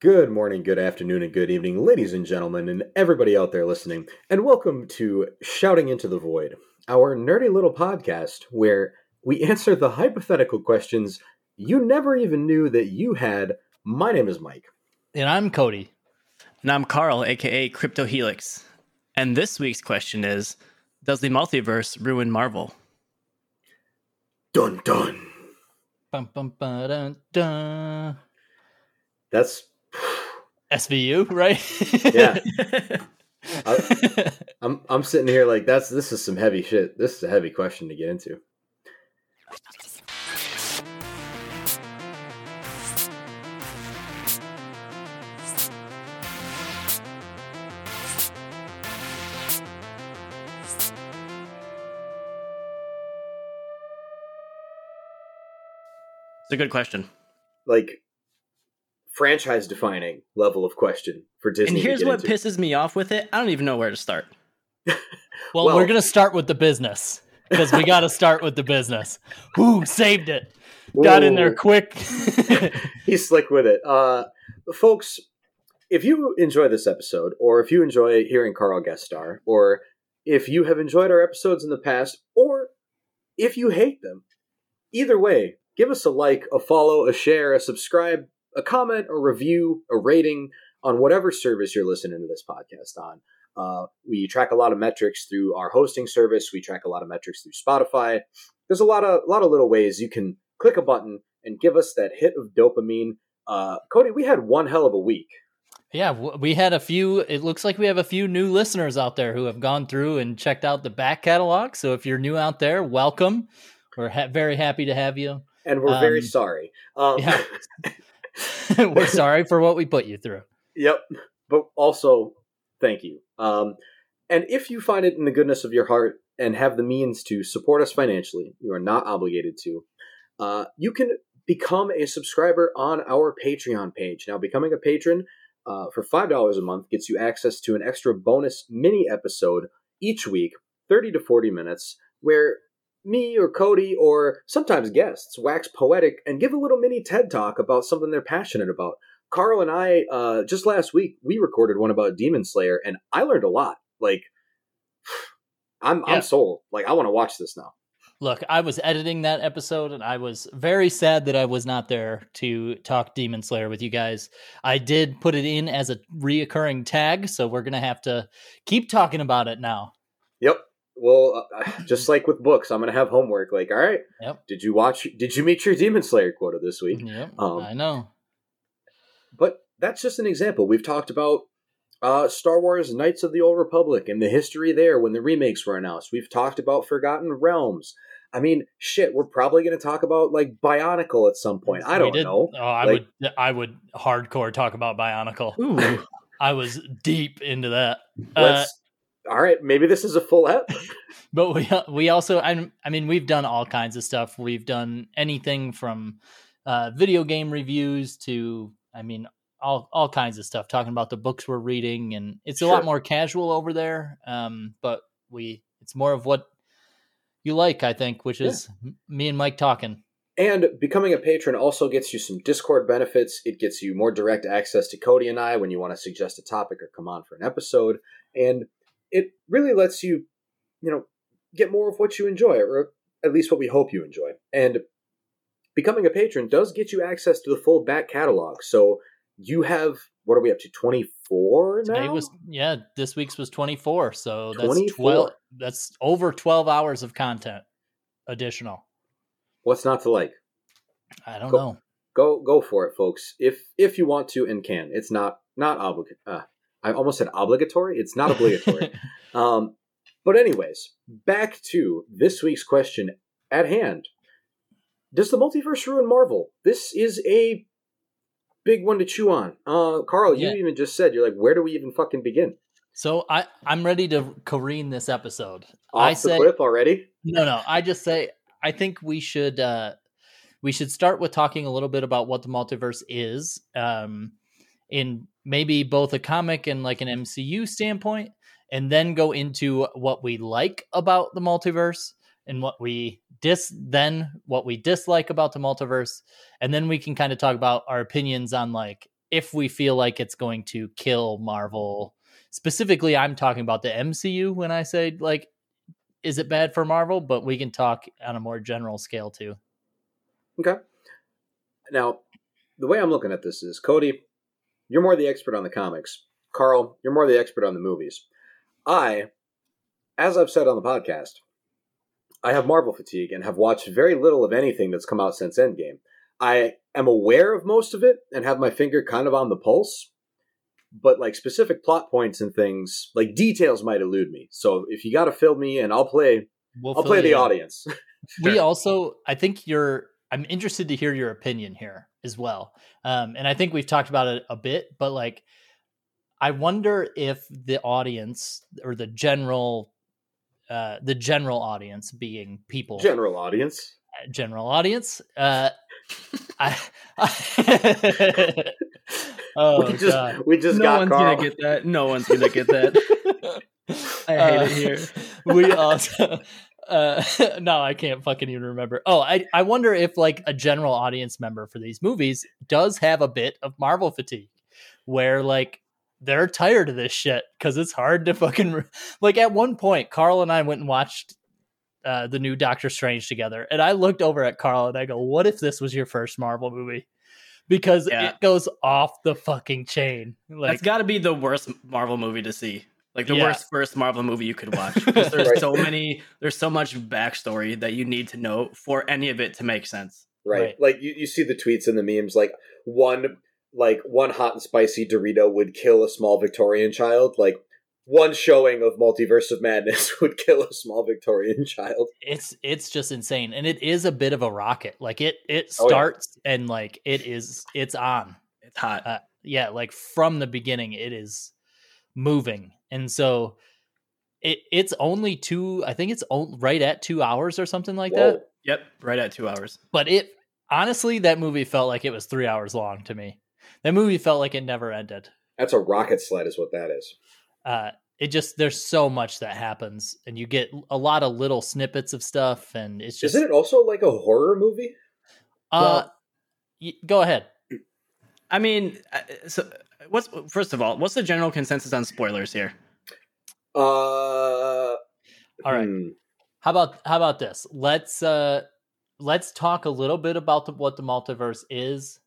Good morning, good afternoon, and good evening, ladies and gentlemen, and everybody out there listening, and welcome to Shouting into the Void, our nerdy little podcast where we answer the hypothetical questions you never even knew that you had. My name is Mike. And I'm Cody. And I'm Carl, aka Cryptohelix. And this week's question is Does the multiverse ruin Marvel? Dun dun. Bum, bum, ba, dun, dun. That's SVU, right? yeah. I, I'm I'm sitting here like that's this is some heavy shit. This is a heavy question to get into. It's a good question. Like franchise defining level of question for Disney. And here's to what into. pisses me off with it. I don't even know where to start. well, Well- we're going to start with the business because we got to start with the business. Who saved it. Got in there quick. He's slick with it. Uh, folks, if you enjoy this episode, or if you enjoy hearing Carl guest star, or if you have enjoyed our episodes in the past, or if you hate them, either way, give us a like, a follow, a share, a subscribe, a comment, a review, a rating on whatever service you're listening to this podcast on. Uh, we track a lot of metrics through our hosting service. We track a lot of metrics through Spotify. There's a lot of lot of little ways you can click a button and give us that hit of dopamine. Uh, Cody, we had one hell of a week. yeah, we had a few. It looks like we have a few new listeners out there who have gone through and checked out the back catalog. So if you're new out there, welcome. We're ha- very happy to have you. and we're very Um, sorry. Um, yeah. we're sorry for what we put you through. yep, but also thank you. Um, and if you find it in the goodness of your heart and have the means to support us financially, you are not obligated to. Uh, you can become a subscriber on our Patreon page. Now, becoming a patron uh, for five dollars a month gets you access to an extra bonus mini episode each week, thirty to forty minutes, where me or Cody or sometimes guests wax poetic and give a little mini TED talk about something they're passionate about. Carl and I, uh, just last week, we recorded one about Demon Slayer, and I learned a lot. Like, I'm Yeah. I'm sold. Like, I want to watch this now. Look, I was editing that episode and I was very sad that I was not there to talk Demon Slayer with you guys. I did put it in as a reoccurring tag, so we're going to have to keep talking about it now. Yep. Well, uh, just like with books, I'm gonna have homework. Like, all right, Yep. did you watch? Did you meet your Demon Slayer quota this week? Yep. Um, I know. But that's just an example. We've talked about uh, Star Wars Knights of the Old Republic and the history there when the remakes were announced. We've talked about Forgotten Realms. I mean, shit, we're probably going to talk about like Bionicle at some point. I don't know. Oh, I Like- would I would hardcore talk about Bionicle. Ooh. I was deep into that. Uh, Let's. All right, maybe this is a full app. but we we also I, I mean we've done all kinds of stuff we've done anything from uh video game reviews to i mean all all kinds of stuff talking about the books we're reading and it's a Sure. lot more casual over there um but we it's more of what you like i think which is m- me and mike talking And becoming a patron also gets you some Discord benefits. It gets you more direct access to Cody and I when you want to suggest a topic or come on for an episode. And it really lets you, you know, get more of what you enjoy, or at least what we hope you enjoy. And becoming a patron does get you access to the full back catalog. So you have, what are we up to, 24 now? today was yeah this week's was 24 so that's 24. 12 that's over 12 hours of content additional What's not to like? i don't Go- know go go for it folks if if you want to and can it's not not obligatory uh, i almost said obligatory. It's not obligatory. Um but anyways back to this week's question at hand. Does the multiverse ruin marvel? This is a big one to chew on. Uh carl you Yeah. even just said you're like where do we even fucking begin? So I I'm ready to careen this episode. off I the say cliff already? No, no. I just say I think we should uh we should start with talking a little bit about what the multiverse is, um, in maybe both a comic and like an MCU standpoint, and then go into what we like about the multiverse and what we dis then what we dislike about the multiverse, and then we can kind of talk about our opinions on like if we feel like it's going to kill Marvel. Specifically, I'm talking about the MCU when I say like is it bad for Marvel, but we can talk on a more general scale too. Okay. Now, the way I'm looking at this is Cody, you're more the expert on the comics. Carl, you're more the expert on the movies. I, as I've said on the podcast, I have Marvel fatigue and have watched very little of anything that's come out since Endgame. I am aware of most of it and have my finger kind of on the pulse, but like specific plot points and things, like details might elude me. So if you got to fill me in, I'll play. We'll I'll play the in. audience. We also, I think you're. I'm interested to hear your opinion here as well, um, and I think we've talked about it a bit, but like, I wonder if the audience or the general, uh, the general audience, being people, General audience. general audience, uh, I, I oh we just god. we just no got one's Carl. gonna get that. No one's gonna get that. I hate it here. we also uh no i can't fucking even remember oh i i wonder if like a general audience member for these movies does have a bit of marvel fatigue where like they're tired of this shit because it's hard to fucking re- like at one point carl and i went and watched uh the new doctor strange together and i looked over at carl and i go what if this was your first marvel movie because Yeah. it goes off the fucking chain like That's got to be the worst Marvel movie to see. Like the Yeah. worst first Marvel movie you could watch. Because there's Right. so many, there's so much backstory that you need to know for any of it to make sense. right. Right. Like you, you see the tweets and the memes like one like one hot and spicy Dorito would kill a small Victorian child. Like one showing of Multiverse of Madness would kill a small Victorian child. it's it's just insane and it is a bit of a rocket like it it Oh, yeah. starts and like it is it's on It's hot. uh, yeah like from the beginning it is moving and so it it's only two i think it's o- right at two hours or something like Whoa. that yep, right at two hours. but it honestly that movie felt like it was three hours long to me that movie felt like it never ended That's a rocket sled, is what that is. uh it just there's so much that happens and you get a lot of little snippets of stuff and it's just Isn't it also like a horror movie? uh y- go ahead I mean, uh, so what's first of all, what's the general consensus on spoilers here? Uh, all right. How about how about this? Let's uh let's talk a little bit about the, what the multiverse is.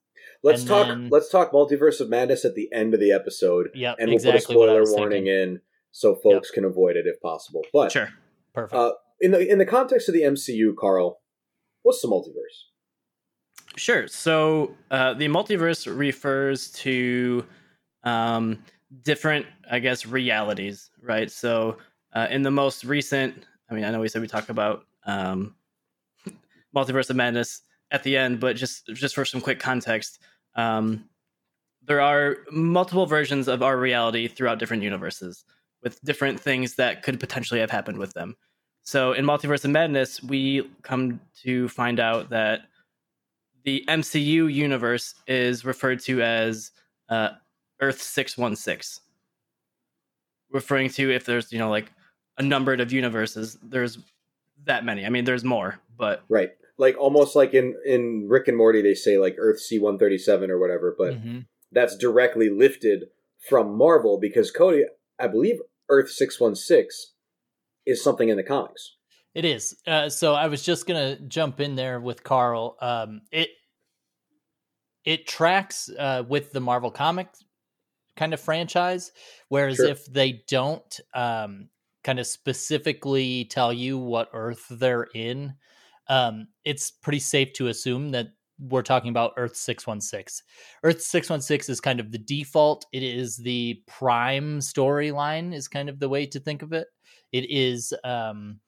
Let's talk. then- Let's talk Multiverse of Madness at the end of the episode, Yep, and we'll exactly put a spoiler warning thinking. in so folks can avoid it if possible. But Sure. Perfect. uh, in the in the context of the MCU, Carl, what's the multiverse? Sure. So uh, the multiverse refers to um, different, I guess, realities, right? So uh, in the most recent, I mean, I know we said we talk about um, multiverse of madness at the end, but just just for some quick context, um, there are multiple versions of our reality throughout different universes with different things that could potentially have happened with them. So in Multiverse of Madness, we come to find out that the MCU universe is referred to as uh, Earth 616, referring to if there's, you know, like a number of universes, there's that many. I mean, there's more, but Right, like almost like in in Rick and Morty, they say like Earth C one thirty seven or whatever, but Mhm. that's directly lifted from Marvel because Cody, I believe Earth six one six is something in the comics. It is. Uh, so I was just gonna jump in there with Carl. Um, it it tracks uh, with the Marvel Comics kind of franchise, whereas Sure. if they don't um, kind of specifically tell you what Earth they're in, um, it's pretty safe to assume that we're talking about Earth six one six. Earth six one six is kind of the default. It is the prime storyline. Is kind of the way to think of it. It is. Um,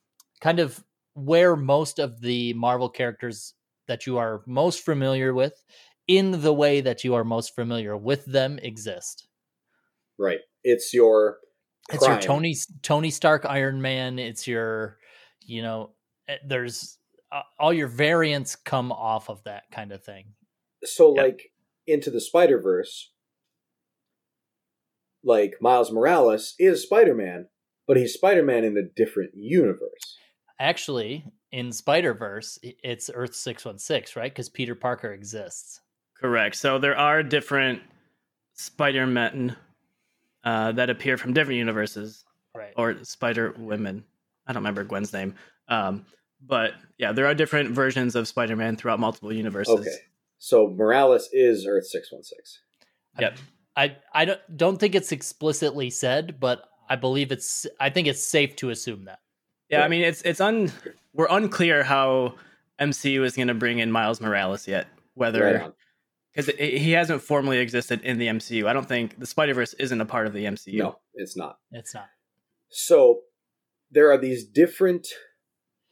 kind of where most of the Marvel characters that you are most familiar with, in the way that you are most familiar with them, exist. Right, it's your It's your. Tony Tony Stark Iron Man. It's your, you know, eh, there's uh, all your variants come off of that kind of thing. So Yep. like into the Spider Verse, like Miles Morales is Spider Man, but he's Spider Man in a different universe. Actually, in Spider Verse, it's Earth six one six, right? Because Peter Parker exists. correct. So there are different Spider Men uh, that appear from different universes, Right. or Spider Women. I don't remember Gwen's name. Um, but yeah, there are different versions of Spider Man throughout multiple universes. Okay. So Morales is Earth six one six. Yep. I I don't don't think it's explicitly said, but I believe it's. I think it's safe to assume that. Yeah, I mean it's it's un we're unclear how MCU is going to bring in Miles Morales yet. Whether on. Because he hasn't formally existed in the MCU. I don't think the Spider Verse isn't a part of the MCU. No, it's not. It's not. So there are these different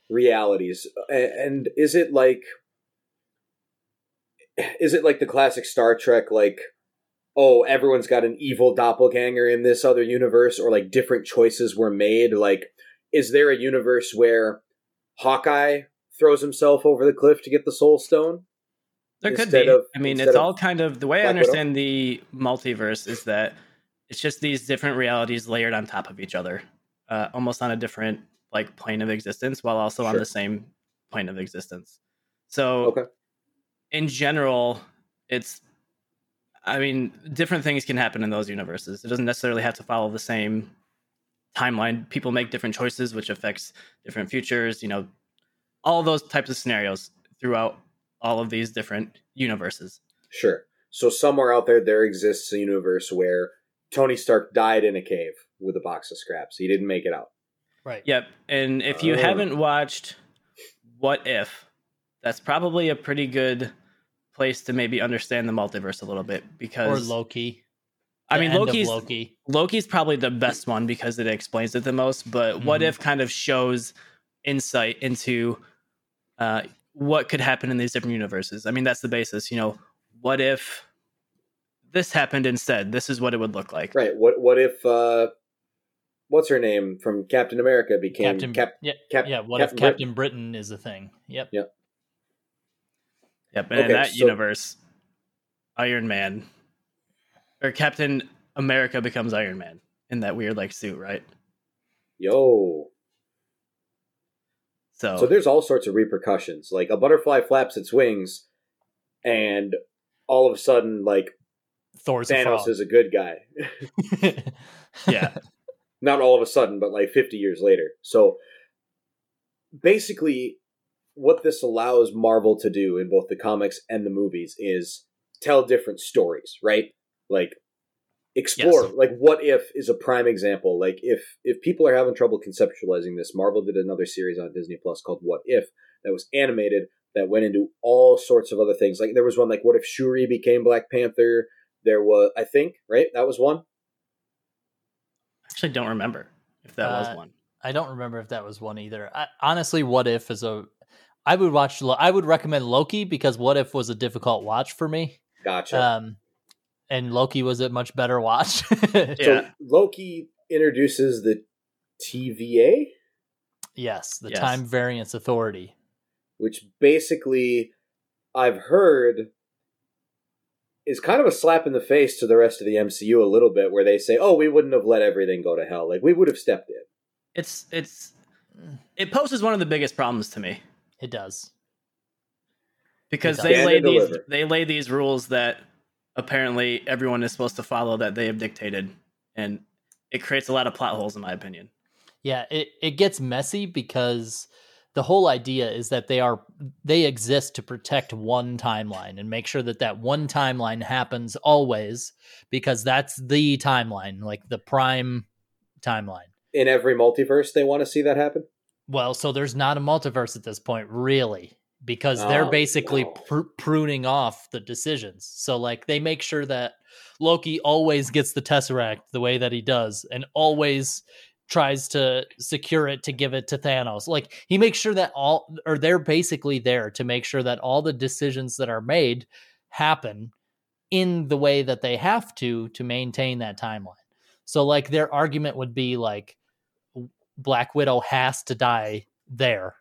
realities, and is it like is it like the classic Star Trek, like oh everyone's got an evil doppelganger in this other universe, or like different choices were made? Like, is there a universe where Hawkeye throws himself over the cliff to get the Soul Stone? There could be. of- I mean, it's all kind of the way I Black Widow? understand the multiverse is that it's just these different realities layered on top of each other, uh, almost on a different like plane of existence, while also on the same plane of existence. So, Okay. in general, it's. I mean, different things can happen in those universes. It doesn't necessarily have to follow the same timeline. People make different choices, which affects different futures. You know, all those types of scenarios throughout all of these different universes. Sure. So somewhere out there, there exists a universe where Tony Stark died in a cave with a box of scraps. He didn't make it out. Right. Yep. And if you Oh. haven't watched What If, that's probably a pretty good place to maybe understand the multiverse a little bit Or because Loki. I mean end of Loki's Loki. Loki's probably the best one because it explains it the most, but What Mhm. If kind of shows insight into uh, what could happen in these different universes. I mean, that's the basis. You know, what if this happened instead? This is what it would look like. Right. What What if uh, what's her name from Captain America became Captain. Cap? yeah. Cap- yeah. What Captain if Captain Britain is a thing? Yep. Yep. Yep. And Okay, in that so- universe, Iron Man or Captain America becomes Iron Man in that weird like suit, right? Yo. So, So there's all sorts of repercussions. Like a butterfly flaps its wings, and all of a sudden, like Thor's a Thanos frog. is a good guy. yeah, Not all of a sudden, but like 50 years later. So basically, what this allows Marvel to do in both the comics and the movies is tell different stories, right? Like explore Yes. like what if is a prime example like if if people are having trouble conceptualizing this marvel did another series on disney plus called what if that was animated that went into all sorts of other things like there was one like what if shuri became black panther there was i think right that was one actually don't remember if that was Uh, one. I don't remember if that was one either. I, honestly, What If is a. I would watch. I would recommend Loki because What If was a difficult watch for me. gotcha Um, and Loki was a much better watch. Yeah. so loki introduces the tva yes, the Yes. Time Variance Authority. which basically I've heard is kind of a slap in the face to the rest of the MCU a little bit, where they say, "Oh, we wouldn't have let everything go to hell. Like we would have stepped in." It's it's it poses one of the biggest problems to me It does. because It they does. lay Stand and these they lay these rules that apparently everyone is supposed to follow that they have dictated, and it creates a lot of plot holes in my opinion. Yeah, it, it gets messy because the whole idea is that they are they exist to protect one timeline and make sure that that one timeline happens always because that's the timeline, like the prime timeline. In every multiverse, they want to see that happen. Well, so there's not a multiverse at this point, really, because they're Oh, basically no. pr- pruning off the decisions. So, like, they make sure that Loki always gets the Tesseract the way that he does and always tries to secure it to give it to Thanos. Like, he makes sure that all, or they're basically there to make sure that all the decisions that are made happen in the way that they have to to maintain that timeline. So, like, their argument would be like, Black Widow has to die there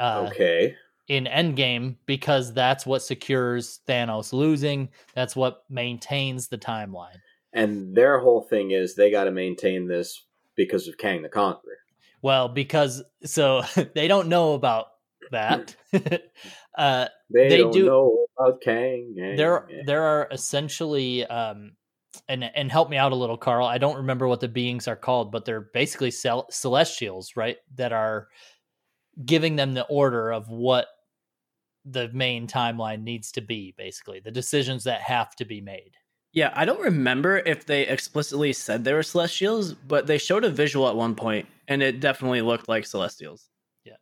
uh, okay, in Endgame because that's what secures Thanos losing. That's what maintains the timeline. and their whole thing is they got to maintain this because of Kang the Conqueror. Well, because so they don't know about that. uh, They, They don't do- know about Kang. There there are essentially um and and help me out a little carl i don't remember what the beings are called but they're basically cel- celestials right that are giving them the order of what the main timeline needs to be basically the decisions that have to be made Yeah, I don't remember if they explicitly said they were celestials, but they showed a visual at one point, and it definitely looked like celestials. Yeah.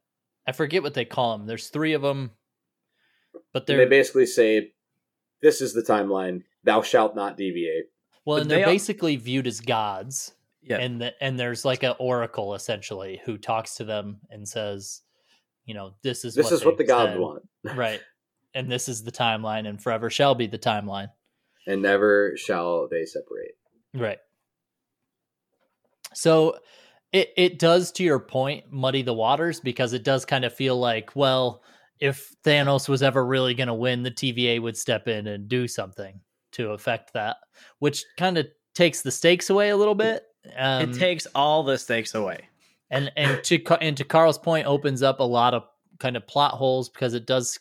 I forget what they call them there's three of them but they they're basically say, "This is the timeline. Thou shalt not deviate." well but and they're they are- basically viewed as gods Yeah, and the, and there's like an oracle essentially who talks to them and says you know this is This what is what the they've gods said. want, right and this is the timeline and forever shall be the timeline and never shall they separate. right so it it does to your point muddy the waters because it does kind of feel like well if Thanos was ever really going to win the TVA would step in and do something to affect that which kind of takes the stakes away a little bit um, it takes all the stakes away. and and to and to Carl's point opens up a lot of kind of plot holes because it does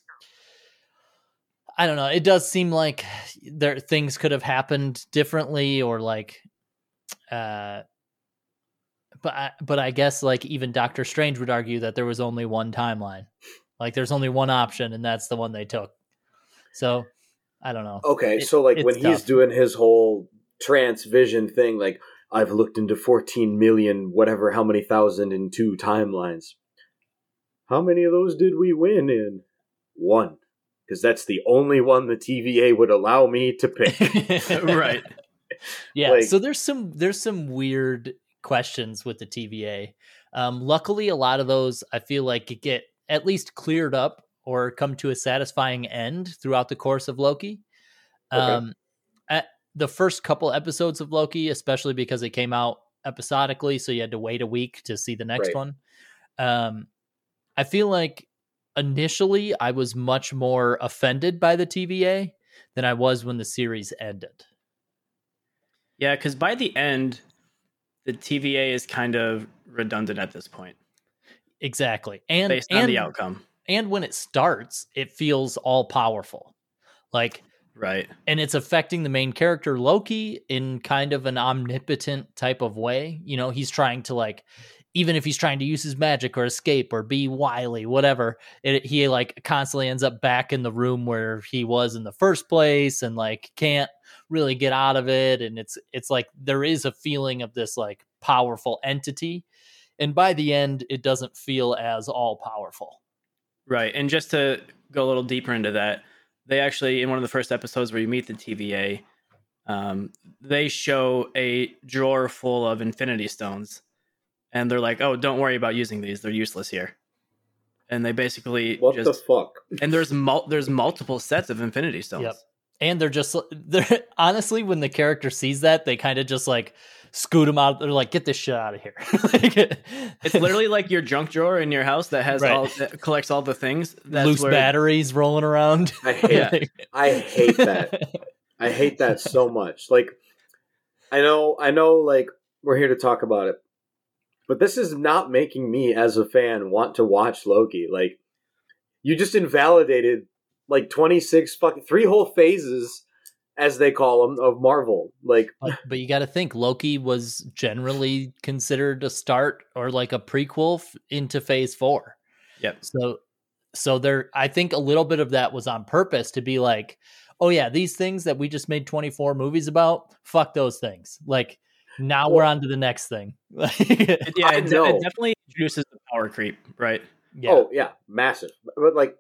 I don't know it does seem like there things could have happened differently or like uh but I, but I guess like even Doctor Strange would argue that there was only one timeline. Like there's only one option and that's the one they took. So I don't know. Okay, It- so like when he's doing his whole trance vision thing, like I've looked into fourteen million, whatever, how many thousand and two timelines. How many of those did we win in? One, because that's the only one the TVA would allow me to pick. right. Yeah, Like- so there's some there's some weird questions with the TVA. Um, luckily, a lot of those I feel like get at least cleared up or come to a satisfying end throughout the course of Loki. Okay. Um, at the first couple episodes of Loki, especially because it came out episodically, so you had to wait a week to see the next Right. one. Um, I feel like initially I was much more offended by the TVA than I was when the series ended. Yeah, because by the end, the TVA is kind of redundant at this point, Exactly. And based on the outcome. and when it starts, it feels all powerful. Like Right. and it's affecting the main character Loki in kind of an omnipotent type of way. You know, he's trying to like even if he's trying to use his magic or escape or be wily, whatever, it, he like constantly ends up back in the room where he was in the first place and like can't really get out of it and it's it's like there is a feeling of this like powerful entity and by the end it doesn't feel as all powerful. Right. And just to go a little deeper into that, they actually, in one of the first episodes where you meet the TVA, um, they show a drawer full of infinity stones. And they're like, oh, don't worry about using these. They're useless here. And they basically what just. the fuck? and there's mul- there's multiple sets of infinity stones. Yep. and they're just they're honestly when the character sees that they kind of just like scoot them out they're like get this shit out of here like, It's literally like your junk drawer in your house that has Right. all that collects all the things. That's loose where- batteries rolling around I hate Yeah. I hate that. I hate that so much. Like, I know, I know, like, we're here to talk about it, but this is not making me, as a fan, want to watch Loki. Like, you just invalidated, like, 26 fucking, three whole phases, as they call them, of Marvel. Like, but, but you got to think loki was generally considered a start or like a prequel f- into phase four Yep. so so there i think a little bit of that was on purpose to be like oh yeah these things that we just made 24 movies about fuck those things like now we're on to the next thing yeah, I it, know. it definitely introduces the power creep, right? yeah oh, yeah, massive. But, like,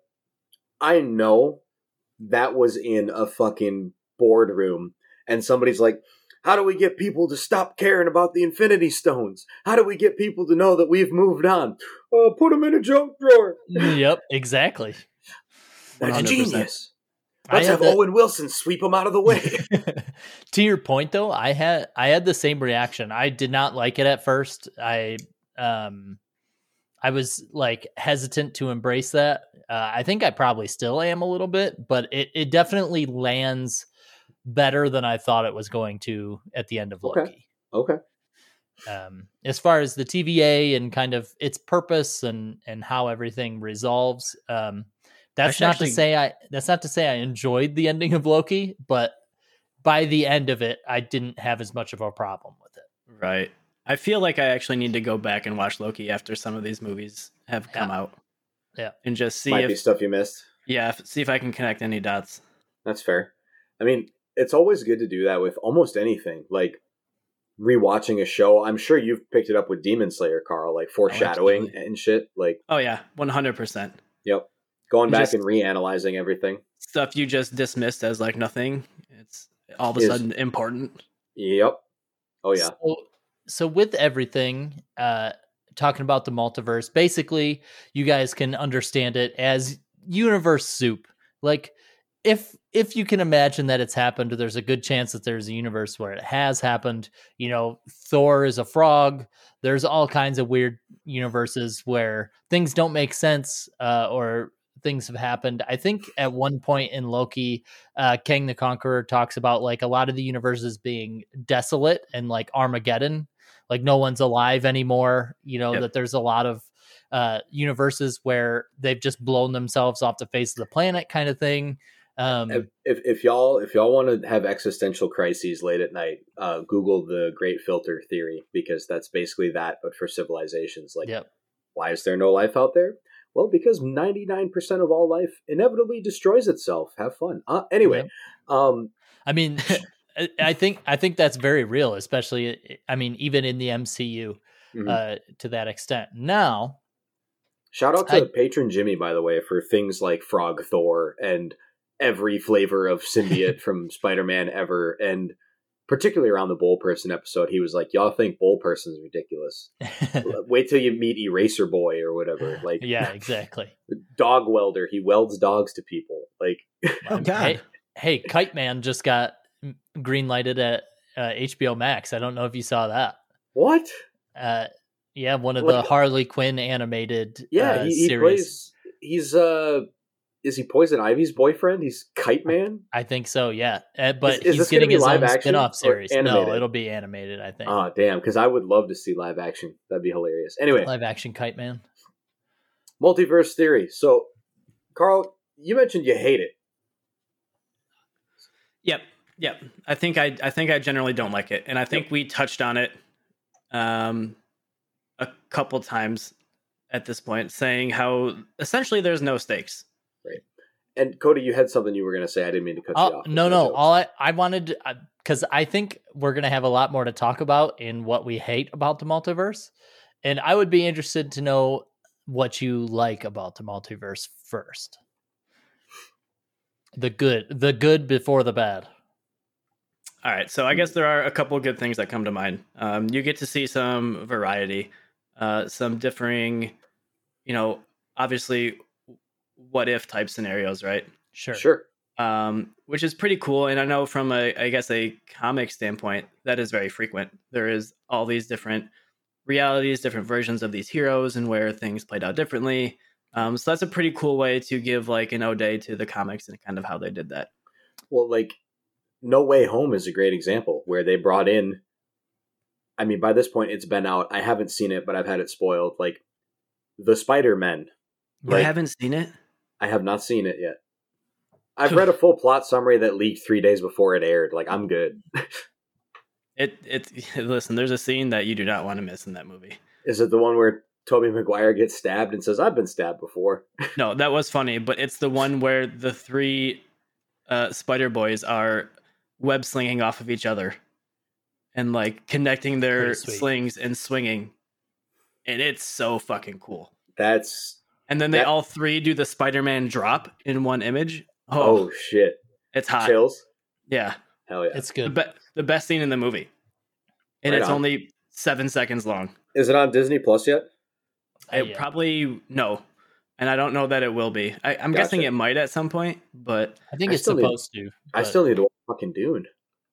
I know that was in a fucking boardroom, and somebody's like, how do we get people to stop caring about the Infinity Stones? How do we get people to know that we've moved on? Uh, put them in a junk drawer. yep exactly That's 100%. genius. I Let's had have the- Owen Wilson sweep him out of the way. to your point though i had i had the same reaction i did not like it at first i um i was like hesitant to embrace that uh, i think i probably still am a little bit but it, it definitely lands better than i thought it was going to at the end of Okay. loki okay. um, as far as the TVA and kind of its purpose and and how everything resolves. Um, That's should not actually- to say I that's not to say I enjoyed the ending of Loki, but by the end of it, I didn't have as much of a problem with it. Right. I feel like I actually need to go back and watch Loki after some of these movies have come Yeah. out. Yeah. And just see Might be if stuff you missed. yeah, if, see if I can connect any dots. That's fair. I mean, it's always good to do that with almost anything. Like rewatching a show. I'm sure you've picked it up with Demon Slayer, Carl, like foreshadowing absolutely. and shit. Like, Oh yeah, 100%. yep. Going back just- and reanalyzing everything. Stuff you just dismissed as like nothing. It's all of a Is- sudden important. Yep. Oh yeah. So, so with everything, uh, talking about the multiverse, basically, you guys can understand it as universe soup. Like, if if you can imagine that it's happened, there's a good chance that there's a universe where it has happened. You know, Thor is a frog. There's all kinds of weird universes where things don't make sense, uh, or things have happened. I think at one point in Loki, uh, Kang the Conqueror talks about like a lot of the universes being desolate and like Armageddon, like no one's alive anymore. You know Yep. that there's a lot of uh, universes where they've just blown themselves off the face of the planet, kind of thing. Um, If, if if y'all if y'all want to have existential crises late at night, uh, Google the Great Filter Theory because that's basically that, but for civilizations. Like, yep. why is there no life out there? Well, because ninety nine percent of all life inevitably destroys itself. Have fun. Uh, anyway, Yep. um, I mean, I- think I think that's very real, especially I mean, even in the MCU mhm. uh, to that extent. Now, shout out to I- patron Jimmy by the way for things like Frog Thor and every flavor of symbiote from Spider Man ever, and particularly around the Bull Person episode, he was like, "Y'all think Bull Person's ridiculous." Wait till you meet Eraser Boy or whatever. Like, yeah, exactly. dog welder. He welds dogs to people. Like, Oh, God. Hey, hey, Kite Man just got green lighted at uh, HBO Max. I don't know if you saw that. what? Uh, yeah, one of Like- the Harley Quinn animated Yeah, uh, he, he series. plays. He's uh, is he Poison Ivy's boyfriend? He's Kite Man. I think so. Yeah, uh, but Is- is he's this gonna getting be his live own action spin-off or series. No, it'll be animated. I think Oh damn! Because I would love to see live action. That'd be hilarious. Anyway, live action Kite Man. multiverse theory. So, Carl, you mentioned you hate it. Yep, yep. I think I I think I generally don't like it, and I think we touched on it um a couple times at this point, saying how essentially there's no stakes. And Cody, you had something you were going to say. I didn't mean to cut you Oh, off. no, no. jokes. All I, I wanted because I think we're gonna have a lot more to talk about in what we hate about the multiverse, and I would be interested to know what you like about the multiverse first. The good, the good before the bad. All right, so I guess there are a couple good things that come to mind. Um, you get to see some variety, uh, some differing, you know, obviously, what if type scenarios, right? Sure. Sure. um, which is pretty cool. And I know from a, I guess, a comic standpoint, that is very frequent. There is all these different realities, different versions of these heroes, and where things played out differently. Um, so that's a pretty cool way to give like an ode to the comics and kind of how they did that. Well, like No Way Home is a great example where they brought in. I mean, by this point, it's been out. I haven't seen it, but I've had it spoiled. Like the Spider Men. You Like- haven't seen it? I have not seen it yet. I've read a full plot summary that leaked three days before it aired. Like I'm good. It it listen. There's a scene that you do not want to miss in that movie. Is it the one where Tobey Maguire gets stabbed and says, "I've been stabbed before"? No, that was funny, but it's the one where the three uh, Spider Boys are web slinging off of each other and like connecting their slings and swinging, and it's so fucking cool. That's And then they That- all three do the Spider Man drop in one image. oh, Oh, shit, it's hot. chills. Yeah, Hell yeah! It's the, good. be- the best scene in the movie, and Right it's on. only seven seconds long. Is it on Disney Plus yet? It yeah. probably no, and I don't know that it will be. I, I'm Gotcha. guessing it might at some point, but I think I it's still need- supposed to. I still need to watch fucking Dune.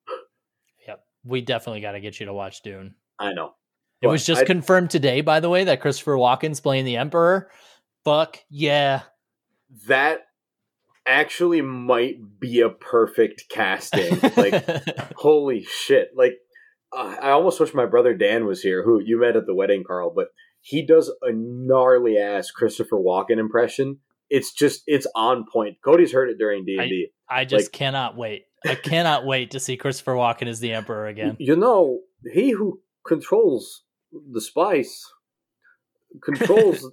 Yep. We definitely got to get you to watch Dune. I know. It But was just I- confirmed today, by the way, that Christopher Walken's playing the Emperor. Fuck yeah. that actually might be a perfect casting. like, holy shit! Like, uh, I almost wish my brother Dan was here, who you met at the wedding, Carl. But he does a gnarly ass Christopher Walken impression, it's just it's on point. Cody's heard it during D and D. I just like, cannot wait. I cannot wait to see Christopher Walken as the Emperor again. You know, he who controls the spice controls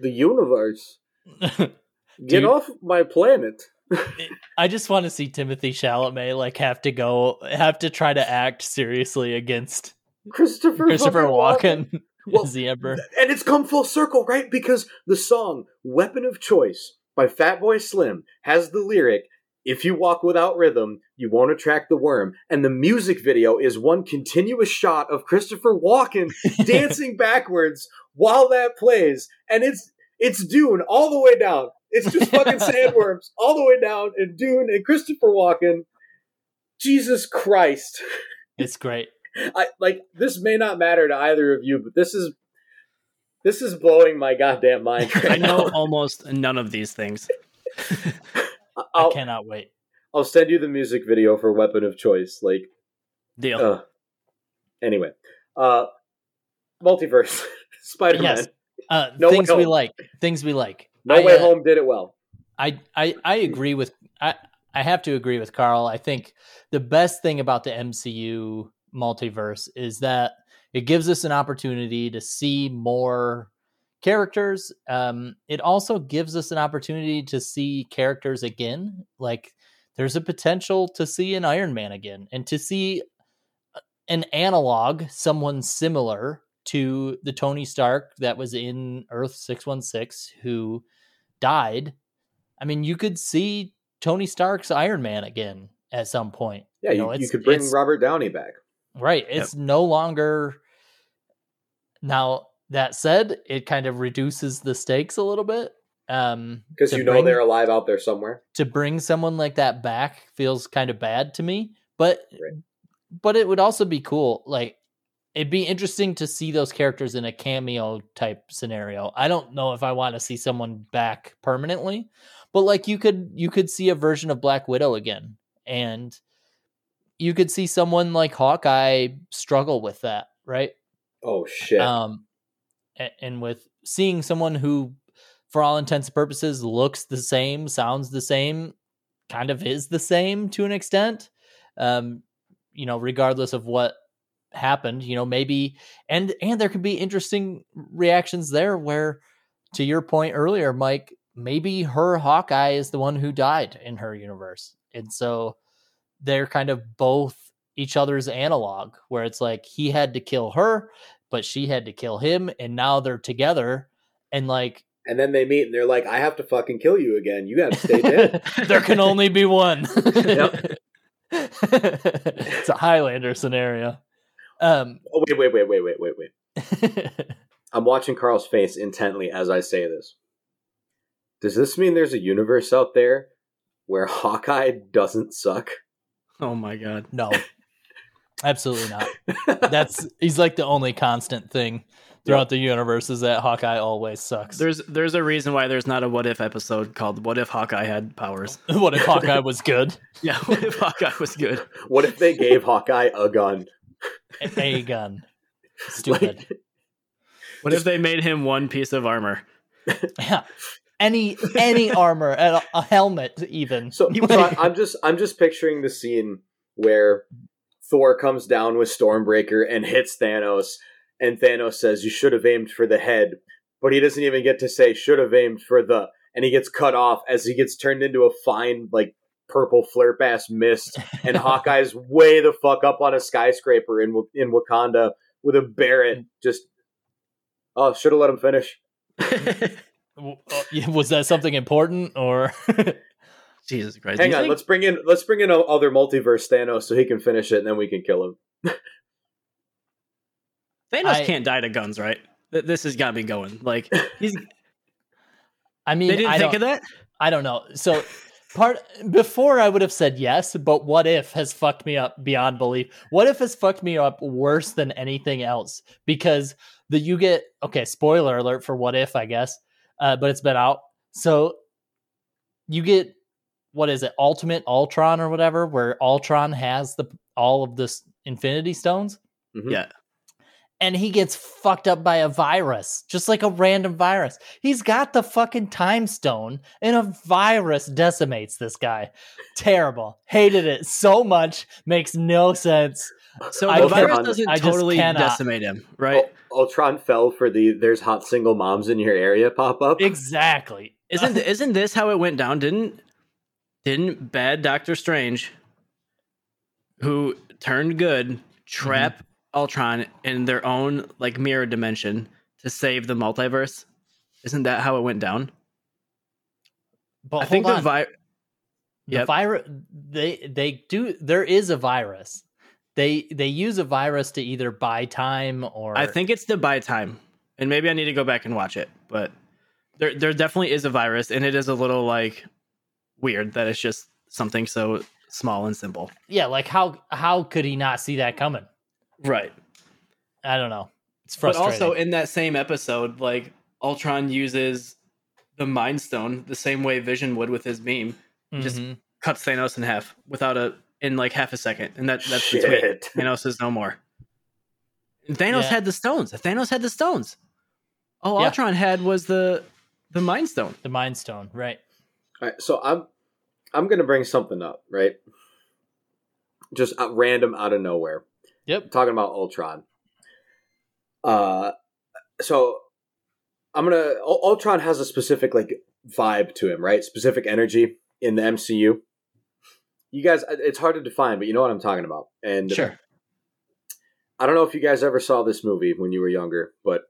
the universe. Get off my planet. I just want to see Timothée Chalamet like have to go have to try to act seriously against Christopher Christopher Walken. Walken. Well, the Emperor. And it's come full circle, right? Because the song Weapon of Choice by Fatboy Slim has the lyric if you walk without rhythm, you won't attract the worm. And the music video is one continuous shot of Christopher Walken dancing backwards while that plays. And it's it's Dune all the way down. It's just fucking sandworms all the way down and Dune and Christopher Walken. Jesus Christ. It's great. I like this may not matter to either of you, but this is this is blowing my goddamn mind. Right I know now. almost none of these things. I'll, I cannot wait. I'll send you the music video for Weapon of Choice. Like deal. Uh, anyway, uh, multiverse, Spider Man. Yes. Uh, no things we like. Things we like. No I, Way uh, Home did it well. I, I I agree with I I have to agree with Carl. I think the best thing about the MCU multiverse is that it gives us an opportunity to see more characters. Um, it also gives us an opportunity to see characters again. Like there's a potential to see an Iron Man again and to see uh, an analog, someone similar to the Tony Stark that was in Earth 616 who died. I mean, you could see Tony Stark's Iron Man again at some point. Yeah, you, know, you could bring Robert Downey back. Right. It's yep. no longer now that said, it kind of reduces the stakes a little bit. Um, because you know bring, they're alive out there somewhere. To bring someone like that back feels kind of bad to me, but right. but it would also be cool. Like it'd be interesting to see those characters in a cameo type scenario. I don't know if I want to see someone back permanently, but like you could you could see a version of Black Widow again, and you could see someone like Hawkeye struggle with that, right? Oh shit. Um, and with seeing someone who for all intents and purposes looks the same sounds the same kind of is the same to an extent um you know regardless of what happened you know maybe and and there could be interesting reactions there where to your point earlier mike maybe her hawkeye is the one who died in her universe. And so they're kind of both each other's analog where it's like he had to kill her but she had to kill him and now they're together and like and then they meet and they're like i have to fucking kill you again. You gotta stay dead. There can only be one. It's a highlander scenario. Um oh wait wait wait wait wait wait wait. I'm watching carl's face intently as i say this. Does this mean there's a universe out there where hawkeye doesn't suck? Oh my god. No Absolutely not. That's he's like the only constant thing throughout yep. the universe is that Hawkeye always sucks. There's there's a reason why there's not a what if episode called What if Hawkeye had powers? what if Hawkeye was good? yeah, what if Hawkeye was good? What if they gave Hawkeye a gun? A, a gun. Stupid. Like, what if they made him one piece of armor? yeah. Any any armor, a, a helmet even. So, so I'm just I'm just picturing the scene where Thor comes down with Stormbreaker and hits Thanos, and Thanos says, You should have aimed for the head. But he doesn't even get to say, Should have aimed for the. And he gets cut off as he gets turned into a fine, like, purple flirp ass mist. And Hawkeye's way the fuck up on a skyscraper in, in Wakanda with a Barrett just. Oh, should have let him finish. Uh, was that something important or Jesus Christ! Hang on, think... let's bring in let's bring in other multiverse Thanos so he can finish it, and then we can kill him. Thanos I... can't die to guns, right? This has got me going. Like he's. I mean, they didn't I think of that. I don't know. So part before I would have said yes, but what if has fucked me up beyond belief. What if has fucked me up worse than anything else? Because the you get okay, spoiler alert for what if, I guess. Uh, but it's been out. So you get what is it, Ultimate Ultron or whatever, where Ultron has the all of this Infinity Stones. Mm-hmm. Yeah. and he gets fucked up by a virus, just like a random virus. He's got the fucking time stone, and a virus decimates this guy. Terrible. Hated it so much. Makes no sense. So I the virus cannot- doesn't I totally cannot. decimate him, right? Ul- Ultron fell for the "there's hot single moms in your area" pop up. Exactly. Isn't isn't this how it went down? Didn't didn't bad Doctor Strange, who turned good, trap mm-hmm. Ultron in their own like mirror dimension to save the multiverse? Isn't that how it went down? But I think hold the on. vi- the Yep. virus they they do there is a virus. They they use a virus to either buy time or I think it's to buy time, and maybe I need to go back and watch it. But there, there definitely is a virus, and it is a little like weird that it's just something so small and simple. yeah, like how how could he not see that coming? Right. I don't know. It's frustrating. But also in that same episode, like Ultron uses the Mind Stone the same way Vision would with his beam, just Mhm. cuts Thanos in half without a in like half a second, and that that's the tweet. Shit. Thanos is no more. And Thanos Yeah. had the stones. Thanos had the stones. All Yeah. Ultron had was the the Mind Stone. the Mind Stone, right? Right, so I'm I'm gonna bring something up, right? Just at random out of nowhere. Yep. talking about Ultron. Uh, so I'm gonna Ultron has a specific like vibe to him, right? Specific energy in the MCU. You guys, it's hard to define, but you know what I'm talking about. And sure. I don't know if you guys ever saw this movie when you were younger, but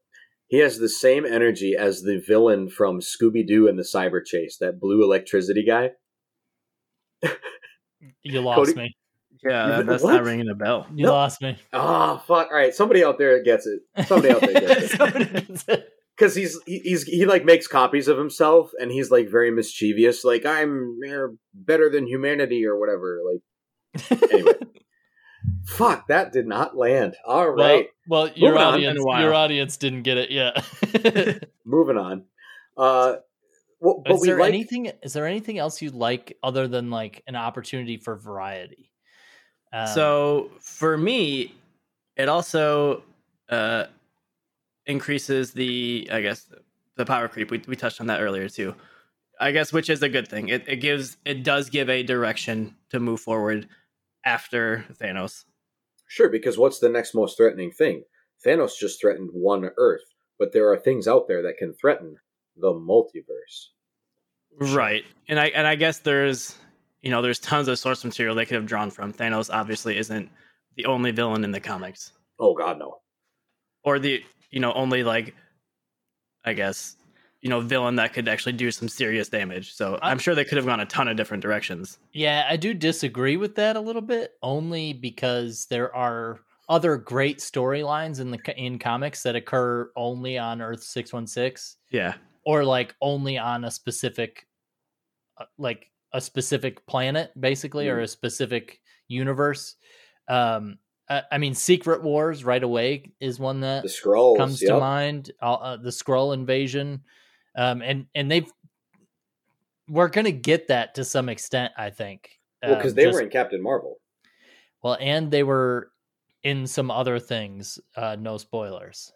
he has the same energy as the villain from Scooby Doo and the Cyber Chase, that blue electricity guy. You lost Cody- me. Yeah, You- that- that's what? not ringing a bell. You No. lost me. Ah, fuck! All right, somebody out there gets it. Somebody out there gets it. Somebody gets it. because he's he- he's he like makes copies of himself and he's like very mischievous like i'm better than humanity or whatever like anyway fuck that did not land All right. Well, well, your Moving audience, Been a while. your audience didn't get it yet. moving on uh well, but is we there like anything? Is there anything else you'd like other than like an opportunity for variety? Um, so for me, it also uh, increases the, I guess, the power creep. We, we touched on that earlier too. I guess, which is a good thing. It, it gives, it does give a direction to move forward after Thanos. sure because what's the next most threatening thing thanos just threatened one earth but there are things out there that can threaten the multiverse Right. And I and I guess there's you know, there's tons of source material they could have drawn from. Thanos obviously isn't the only villain in the comics. oh god no Or the you know, only like I guess, you know, villain that could actually do some serious damage. So I- I'm sure they could have gone a ton of different directions. yeah, I do disagree with that a little bit, only because there are other great storylines in the in comics that occur only on Earth six one six. Yeah. or like only on a specific uh, like a specific planet basically or a specific universe um I, I mean secret wars right away is one that the Skrulls comes to mind uh, uh, the Skrull invasion um and and they've we're gonna get that to some extent i think well Um, because they just- were in captain marvel well and they were in some other things uh no spoilers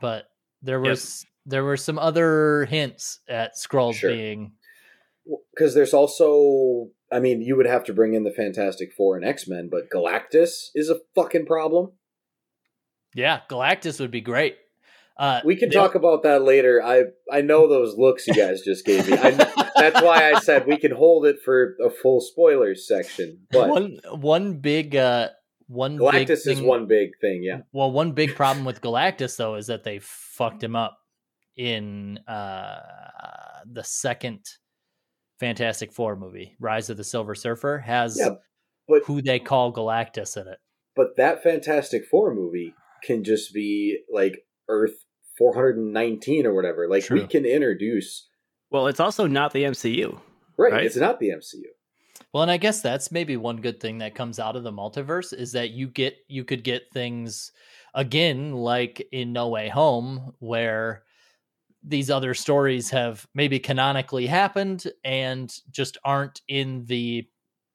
but there Yep. was there were some other hints at Skrulls Sure. being because there's also i mean you would have to bring in the fantastic four and x-men but galactus is a fucking problem yeah galactus would be great uh we can the- talk about that later. I i know those looks you guys just gave me. I, that's why i said we can hold it for a full spoilers section but one one big uh one big galactus is one big thing yeah. Well one big problem with galactus though is that they fucked him up in uh the second fantastic four movie. Rise of the silver surfer has Yeah, but who they call galactus in it. But that fantastic four movie can just be like earth 419 or whatever like we can introduce Well, it's also not the MCU. right, Right. it's not the mcu Well, and I guess that's maybe one good thing that comes out of the multiverse is that you get you could get things again like in No Way Home where these other stories have maybe canonically happened and just aren't in the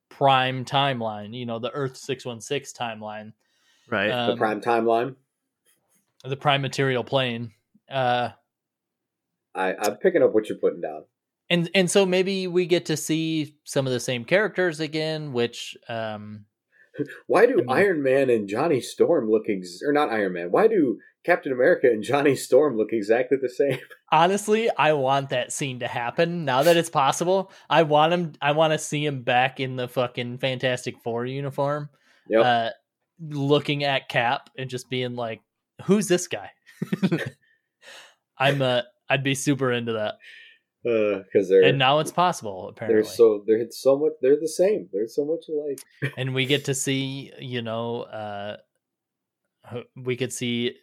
prime timeline, you know, the Earth 616 timeline. Right. the Um, prime timeline the prime material plane. Uh, I, I'm picking up what you're putting down. and and so maybe we get to see some of the same characters again, which um, Why do Iron Man and Johnny Storm look ex- or not Iron Man? Why do Captain America and Johnny Storm look exactly the same? honestly, I want that scene to happen now that it's possible. I want him. I want to see him back in the fucking Fantastic Four uniform, Yep. uh, looking at Cap and just being like, "Who's this guy?" I'm uh, I'd be super into that. Because they're And now it's possible apparently. they're so they're so much they're the same. They're so much alike. and we get to see you know uh we could see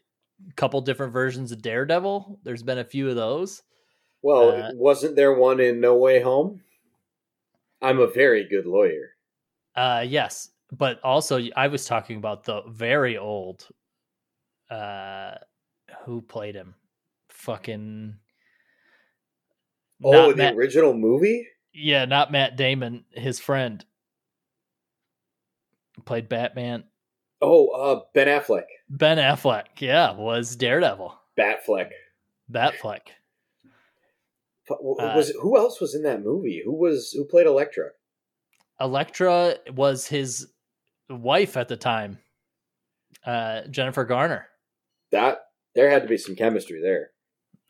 a couple different versions of daredevil there's been a few of those Well, Uh, wasn't there one in No Way Home? I'm a very good lawyer. uh yes but also i was talking about the very old uh who played him fucking Oh, the Matt- original movie? yeah not matt damon his friend played batman Oh, uh, Ben Affleck. ben affleck yeah was daredevil Batfleck. batfleck Uh, was who else was in that movie? Who was who played Elektra? Electra was his wife at the time, uh, Jennifer Garner. That there had to be some chemistry there.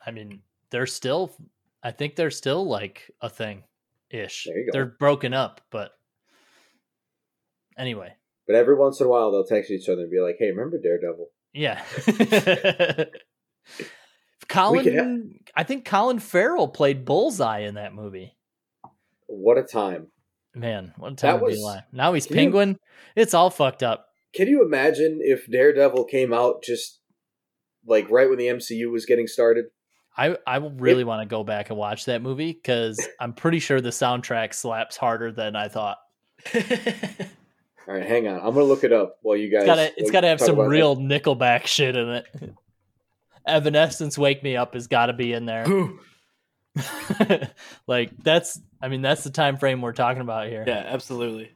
I mean, they're still, I think they're still like a thing ish. There you go. They're broken up, but anyway, But every once in a while, they'll text each other and be like, "Hey, remember Daredevil?" yeah. Colin, I think Colin Farrell played Bullseye in that movie. What a time! Man, what a time That was- alive. Now he's Can you- Penguin. It's all fucked up. Can you imagine if Daredevil came out just like right when the MCU was getting started? I I really want to go back and watch that movie because I'm pretty sure the soundtrack slaps harder than I thought. All right, hang on. I'm gonna look it up while you guys. It's gotta it's while gotta have some about real Nickelback shit in it. Evanescence "Wake Me Up" has got to be in there. Like that's I mean that's the time frame we're talking about here. Yeah, absolutely.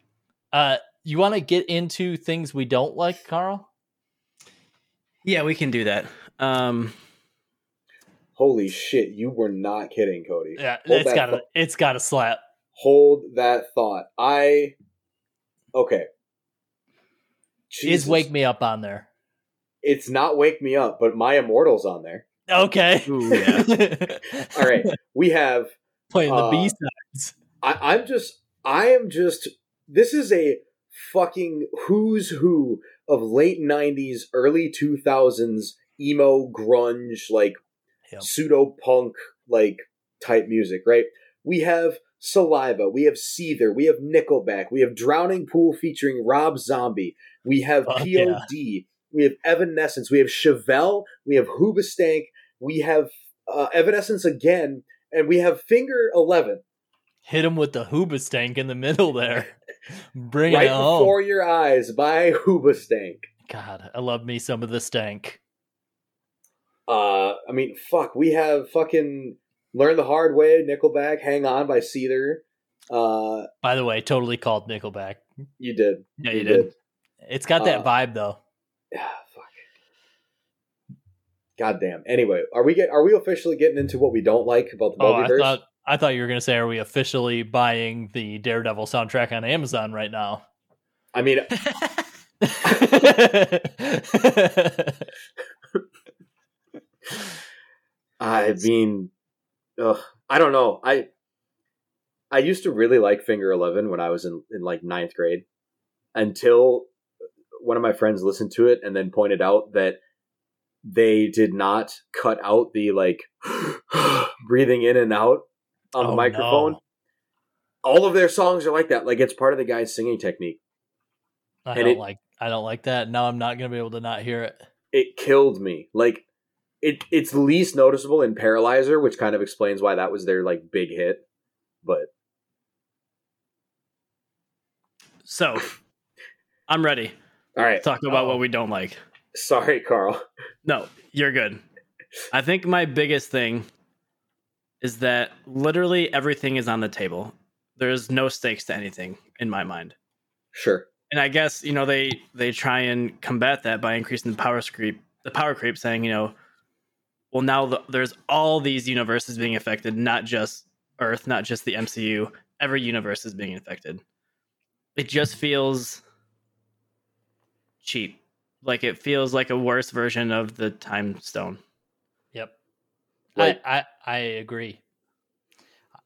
Uh, you want to get into things we don't like, Carl? Yeah, we can do that. Um, it. Holy shit! You were not kidding, Cody. Yeah, Hold it's that got to thought. it's got to slap. Hold that thought. I okay. Is "Wake Me Up" on there? It's not wake me up, but my immortals on there. Okay. Ooh, yeah. All right, we have Playing the Uh, B sides. I, I'm just, I am just, this is a fucking who's who of late 90s, early 2000s emo, grunge, like Yep. pseudo punk, like type music, right? We have Saliva, we have Seether, we have Nickelback, we have Drowning Pool featuring Rob Zombie, we have Fuck POD, yeah. we have Evanescence, we have Chevelle, we have Hoobastank, we have uh, Evanescence again, and we have Finger 11. Hit him with the Hoobastank in the middle there. Bring right it home. before your eyes by Hoobastank. God, I love me some of the stank. Uh, I mean, fuck, we have fucking Learn the Hard Way, Nickelback, Hang On by Seether. Uh, By the way, totally called Nickelback. you did. yeah, you did. It's got that Uh, vibe though. Yeah, fuck. God damn. Anyway, are we get are we officially getting into what we don't like about the Oh, I thought I thought you were gonna say, are we officially buying the Daredevil soundtrack on Amazon right now? I mean, I mean, ugh, I don't know. I I used to really like Finger Eleven when I was in in like ninth grade, until one of my friends listened to it and then pointed out that they did not cut out the like breathing in and out on the Oh, microphone. no. All of their songs are like that. Like it's part of the guy's singing technique. I And don't it- like I don't like that. Now I'm not gonna be able to not hear it. it killed me. Like it it's least noticeable in Paralyzer, which kind of explains why that was their like big hit. But So, I'm ready all right, talk about Uh-oh. what oh. we don't like. sorry, Carl. No, you're good. I think my biggest thing is that literally everything is on the table. There's no stakes to anything in my mind. Sure. And I guess, you know, they they try and combat that by increasing the power creep the power creep saying, you know, well now the, there's all these universes being affected, not just Earth, not just the MCU. Every universe is being infected. It just feels cheap. Like it feels like a worse version of the time stone. Yep. Like- I, I I agree.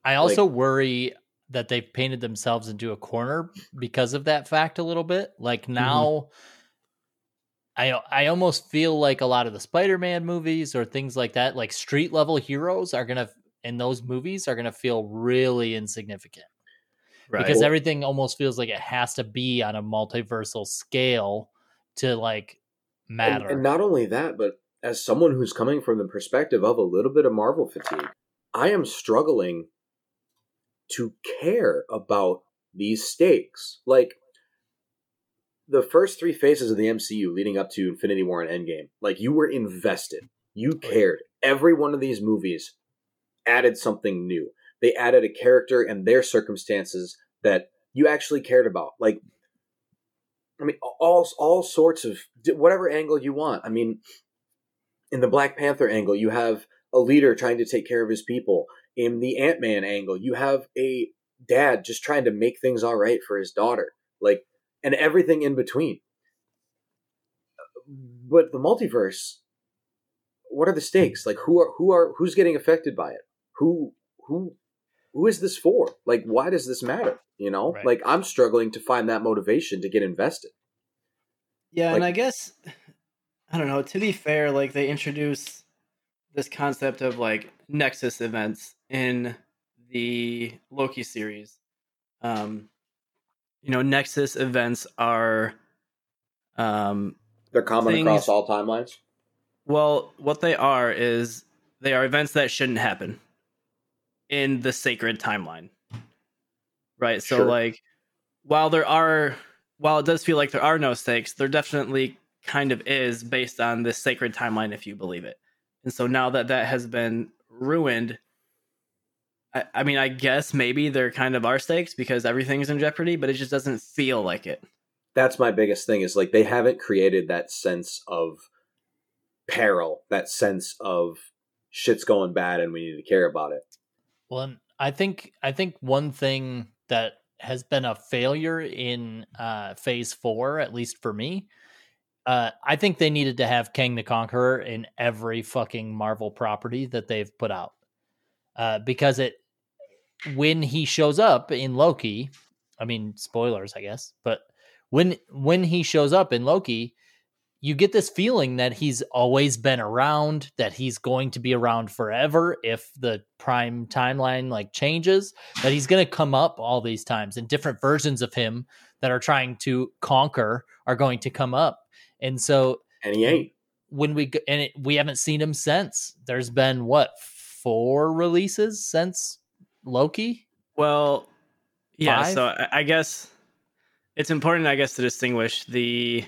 I also worry that they've painted themselves into a corner because of that fact a little bit. Like mm-hmm. now I I almost feel like a lot of the Spider-Man movies or things like that, like street level heroes are gonna in those movies are gonna feel really insignificant. Right. Because everything almost feels like it has to be on a multiversal scale to like And, matter. and not only that, but as someone who's coming from the perspective of a little bit of Marvel fatigue, I am struggling to care about these stakes. Like the first three phases of the MCU leading up to Infinity War and Endgame, like you were invested. You oh, cared. Every one of these movies added something new. They added a character and their circumstances that you actually cared about. Like I mean, all all sorts of whatever angle you want. I mean, in the Black Panther angle, you have a leader trying to take care of his people. In the Ant Man angle, you have a dad just trying to make things all right for his daughter. Like, and everything in between. But the multiverse, what are the stakes? Like, who are who are who's getting affected by it? Who who who is this for? Like, why does this matter? You know, Right. like I'm struggling to find that motivation to get invested. Yeah, and I guess I don't know. To be fair, like they introduce this concept of like Nexus events in the Loki series. Um, you know, Nexus events are, um, They're common Things- across all timelines. well, what they are is they are events that shouldn't happen in the sacred timeline. Right. So Sure. like while there are while it does feel like there are no stakes, there definitely kind of is based on this sacred timeline if you believe it. And so now that that has been ruined I, I mean, I guess maybe there kind of are stakes because everything's in jeopardy, but it just doesn't feel like it. That's my biggest thing is like they haven't created that sense of peril, that sense of shit's going bad and we need to care about it. Well, I think I think one thing that has been a failure in uh, Phase Four, at least for me, uh, I think they needed to have Kang the Conqueror in every fucking Marvel property that they've put out, uh, because it when he shows up in Loki, I mean spoilers, I guess, but when when he shows up in Loki, you get this feeling that he's always been around, that he's going to be around forever if the prime timeline like changes, that he's going to come up all these times and different versions of him that are trying to conquer are going to come up. And so And he ain't. when we go, and it, we haven't seen him since. There's been what four releases since Loki? Well, yeah. Five? So I, guess it's important, I guess, to distinguish the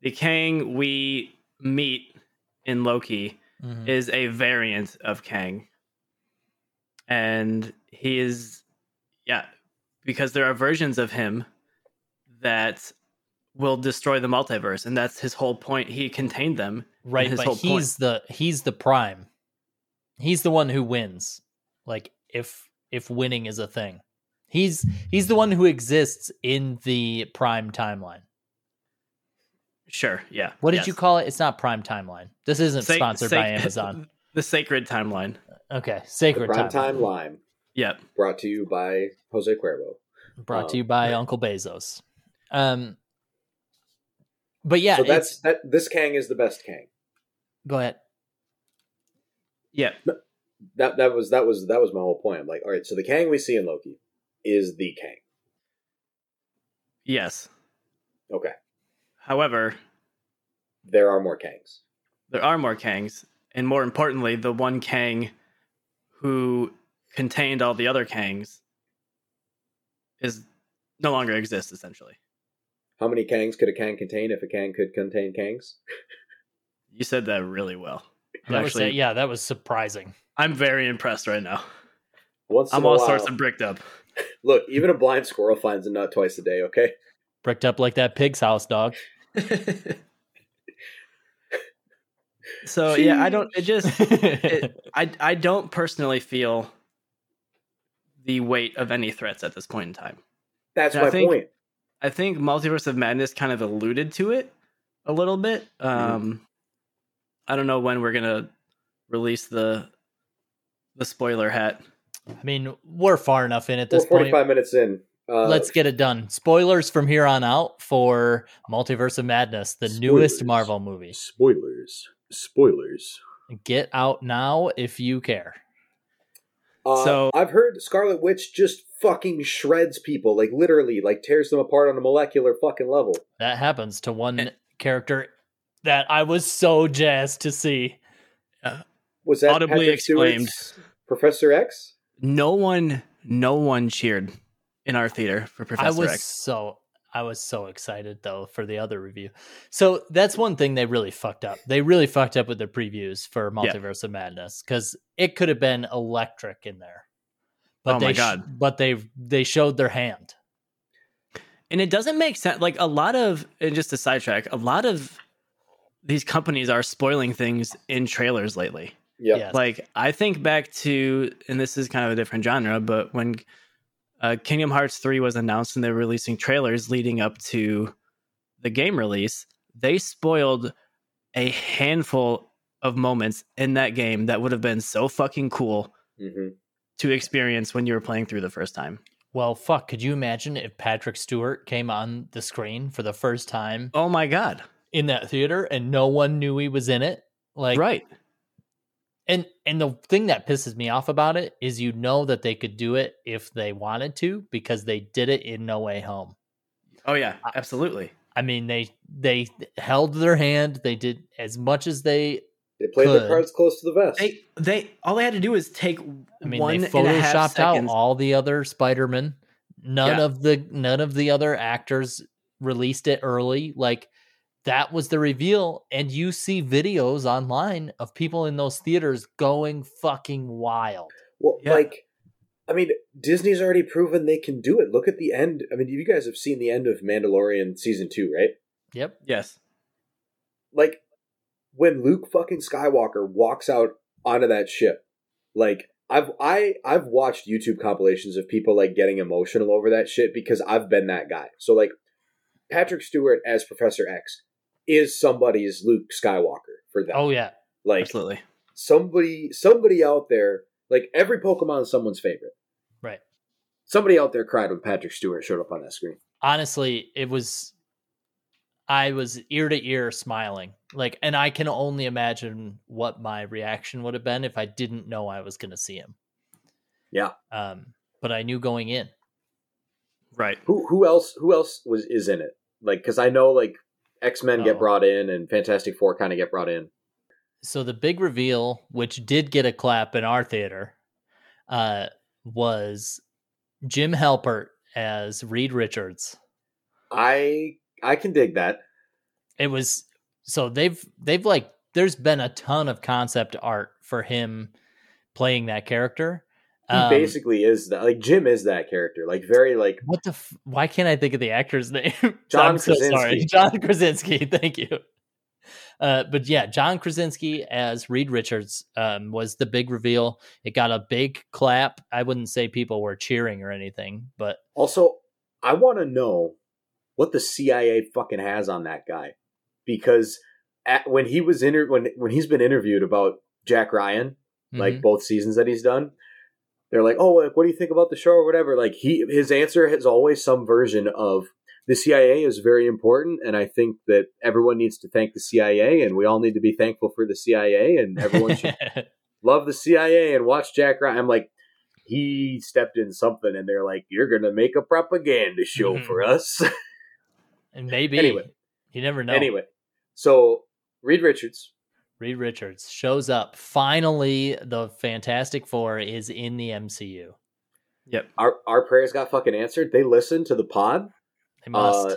the Kang we meet in Loki Mhm. is a variant of Kang, and he is, yeah, because there are versions of him that will destroy the multiverse, and that's his whole point. He contained them, right, but he's the he's the prime. He's the one who wins. Like if if winning is a thing, he's he's the one who exists in the prime timeline. Sure, yeah. What did yes. you call it? It's not prime timeline. This isn't Sa- sponsored sac- by Amazon. the sacred timeline. Okay, The sacred Prime timeline. Time Lime, Yep. brought to you by Jose Cuervo. brought to Oh, you by right. Uncle Bezos. Um, but yeah, so that's that. This Kang is the best Kang. go ahead. Yep. That that was that was that was my whole point. I'm like, all right, so the Kang we see in Loki is the Kang. Yes. Okay, However, there are more Kangs. there are more Kangs, and more importantly, the one Kang who contained all the other Kangs is no longer exists. Essentially, How many Kangs could a Kang contain if a Kang could contain Kangs? you said that really well. I'm That was actually, yeah, that was surprising. I'm very impressed right now. Once I'm all while, sorts of bricked up. look. Even a blind squirrel finds a nut twice a day. Okay, Bricked up like that pig's house, dog. So yeah, I don't. It just. It, I I don't personally feel the weight of any threats at this point in time. That's And I my think- point. I think Multiverse of Madness kind of alluded to it a little bit. Mm-hmm. I don't know when we're gonna release the the spoiler hat. I mean, we're far enough in at We're this point. 45 minutes in. Uh, Let's get it done. Spoilers from here on out for Multiverse of Madness, the newest Marvel movie. spoilers. Spoilers. Get out now if you care. Uh, So- I've heard Scarlet Witch just fucking shreds people, like literally, like tears them apart on a molecular fucking level. That happens to one Eh. character that I was so jazzed to see. Was that Audibly Patrick exclaimed. Stewart's Professor X? No one, no one cheered in our theater for Professor X. I was X. so I was so excited though for the other review. So that's one thing they really fucked up. They really fucked up with the previews for Yeah. Multiverse of Madness because it could have been electric in there. But Oh they my sh- God. but they they showed their hand. and it doesn't make sense. Like a lot of, and just to sidetrack, a lot of these companies are spoiling things in trailers lately. Yeah. Yes. Like I think back to, and this is kind of a different genre, but when uh, Kingdom Hearts three was announced and they were releasing trailers leading up to the game release, they spoiled a handful of moments in that game that would have been so fucking cool hmm to experience when you were playing through the first time. Well, fuck, could you imagine if Patrick Stewart came on the screen for the first time Oh my god! In that theater and no one knew he was in it? Like right? And and the thing that pisses me off about it is you know that they could do it if they wanted to because they did it in No Way Home. Oh yeah, absolutely. I mean they they held their hand, they did as much as they They played Could. their cards close to the vest. They they all they had to do is take I mean one they and a half photoshopped out seconds. all the other Spider-Man. None Yeah. of the none of the other actors released it early. Like that was the reveal and you see videos online of people in those theaters going fucking wild. Well, Yeah. like, I mean, Disney's already proven they can do it. Look at the end. I mean, you guys have seen the end of Mandalorian season two, right? Yep. Yes. Like, when Luke fucking Skywalker walks out onto that ship, like, I've I I've watched YouTube compilations of people like getting emotional over that shit because I've been that guy. So like, Patrick Stewart as Professor X is somebody's Luke Skywalker for them. Oh yeah. like Absolutely. somebody somebody out there like every pokemon is someone's favorite Right. somebody out there cried when patrick stewart showed up on that screen honestly it was i was ear to ear smiling like and i can only imagine what my reaction would have been if i didn't know i was going to see him Yeah. um but i knew going in Right. who who else who else was is in it like because i know like x-men get Oh. brought in and fantastic four kind of get brought in. So the big reveal which did get a clap in our theater uh was jim halpert as reed richards. I i can dig that. It was so they've they've like there's been a ton of concept art for him playing that character he Um, basically is that like jim is that character like very like What the? F- why can't I think of the actor's name? John I'm so sorry, Krasinski. John Krasinski. Thank you. Uh, but yeah, John Krasinski as Reed Richards um, was the big reveal. It got a big clap. I wouldn't say people were cheering or anything, but Also, I want to know what the CIA fucking has on that guy because at, when he was inter- when when he's been interviewed about Jack Ryan, like mhm. both seasons that he's done, they're like, "Oh, like, what do you think about the show or whatever?" Like he his answer has always some version of the CIA is very important, and I think that everyone needs to thank the CIA, and we all need to be thankful for the CIA, and everyone should love the CIA and watch Jack Ryan. I'm like, he stepped in something, and they're like, "You're gonna make a propaganda show Mhm. for us." and maybe Anyway. you never know. Anyway, so Reed Richards, Reed Richards shows up. Finally, the Fantastic Four is in the MCU. Yep. our our prayers got fucking answered. They listened to the pod. They must. Uh,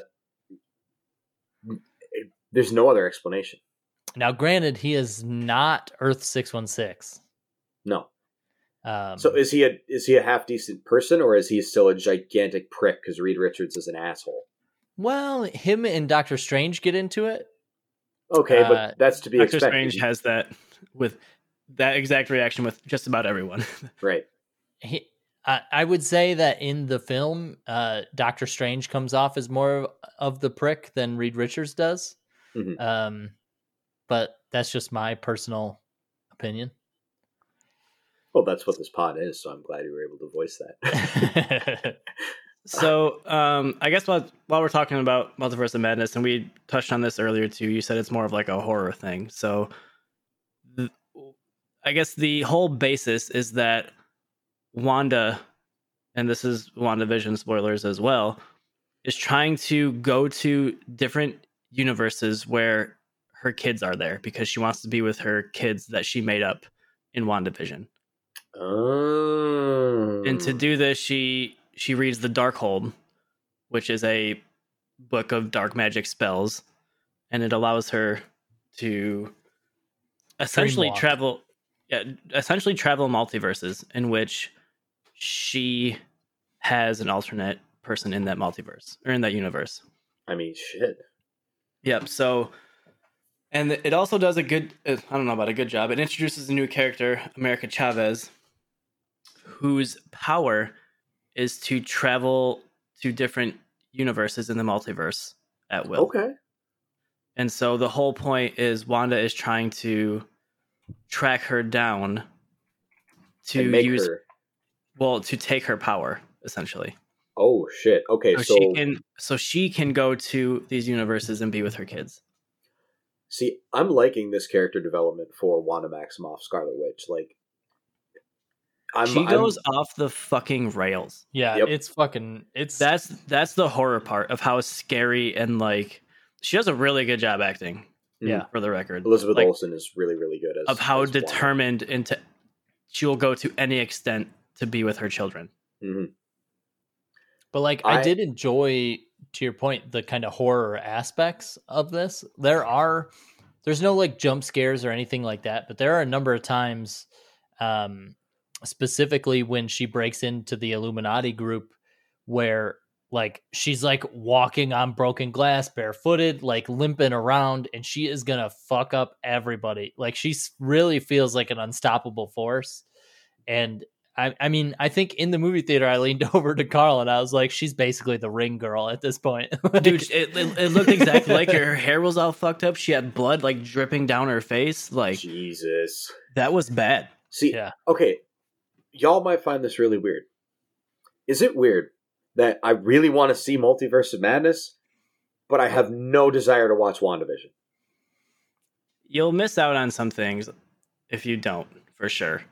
it- there's no other explanation. now, granted, he is not Earth six one six. No. Um, So is he a is he a half decent person, or is he still a gigantic prick because Reed Richards is an asshole? Well, him and Doctor Strange get into it. Okay, Uh, but that's to be Doctor expected. Strange has that with that exact reaction with just about everyone. right. he, I, I would say that in the film, uh, Doctor Strange comes off as more of, of the prick than Reed Richards does. Mhm. Um, but that's just my personal opinion. Well, that's what this pod is, so I'm glad you were able to voice that. so um, I guess while while we're talking about Multiverse of Madness, and we touched on this earlier too, you said it's more of like a horror thing. So th- I guess the whole basis is that Wanda, and this is WandaVision spoilers as well, is trying to go to different universes where her kids are there because she wants to be with her kids that she made up in WandaVision. oh. And to do this, she she reads the Darkhold, which is a book of dark magic spells, and it allows her to essentially Dreamwalk. travel, yeah, essentially travel multiverses in which she has an alternate person in that multiverse or in that universe. I mean, shit. Yep. So, and it also does a good, uh, I don't know about a good job. It introduces a new character, America Chavez, whose power is to travel to different universes in the multiverse at will. Okay. And so the whole point is Wanda is trying to track her down to use, her. well, to take her power, essentially. Oh shit. Okay, So, so, she can, so she can go to these universes and be with her kids. see, I'm liking this character development for Wanda Maximoff, Scarlet Witch. Like, I'm, she I'm- goes off the fucking rails. yeah, Yep. it's fucking it's That's that's the horror part of how scary and like she does a really good job acting. Yeah. for the record, Elizabeth Like, Olsen is really, really good as of how as Wanda. determined into she will go to any extent to be with her children. Mhm. But like I, I- did enjoy to your point the kind of horror aspects of this. There are there's no like jump scares or anything like that, but there are a number of times um specifically when she breaks into the Illuminati group where like she's like walking on broken glass barefooted like limping around and she is going to fuck up everybody. Like she really feels like an unstoppable force and I, I mean, I think in the movie theater, I leaned over to Carl and I was like, "She's basically the ring girl at this point." Like- Dude, it, it, it looked exactly like her. Her hair was all fucked up. She had blood like dripping down her face. Like Jesus. that was bad. See, Yeah. okay, y'all might find this really weird. Is it weird that I really want to see Multiverse of Madness, but I have no desire to watch WandaVision? You'll miss out on some things if you don't, for sure.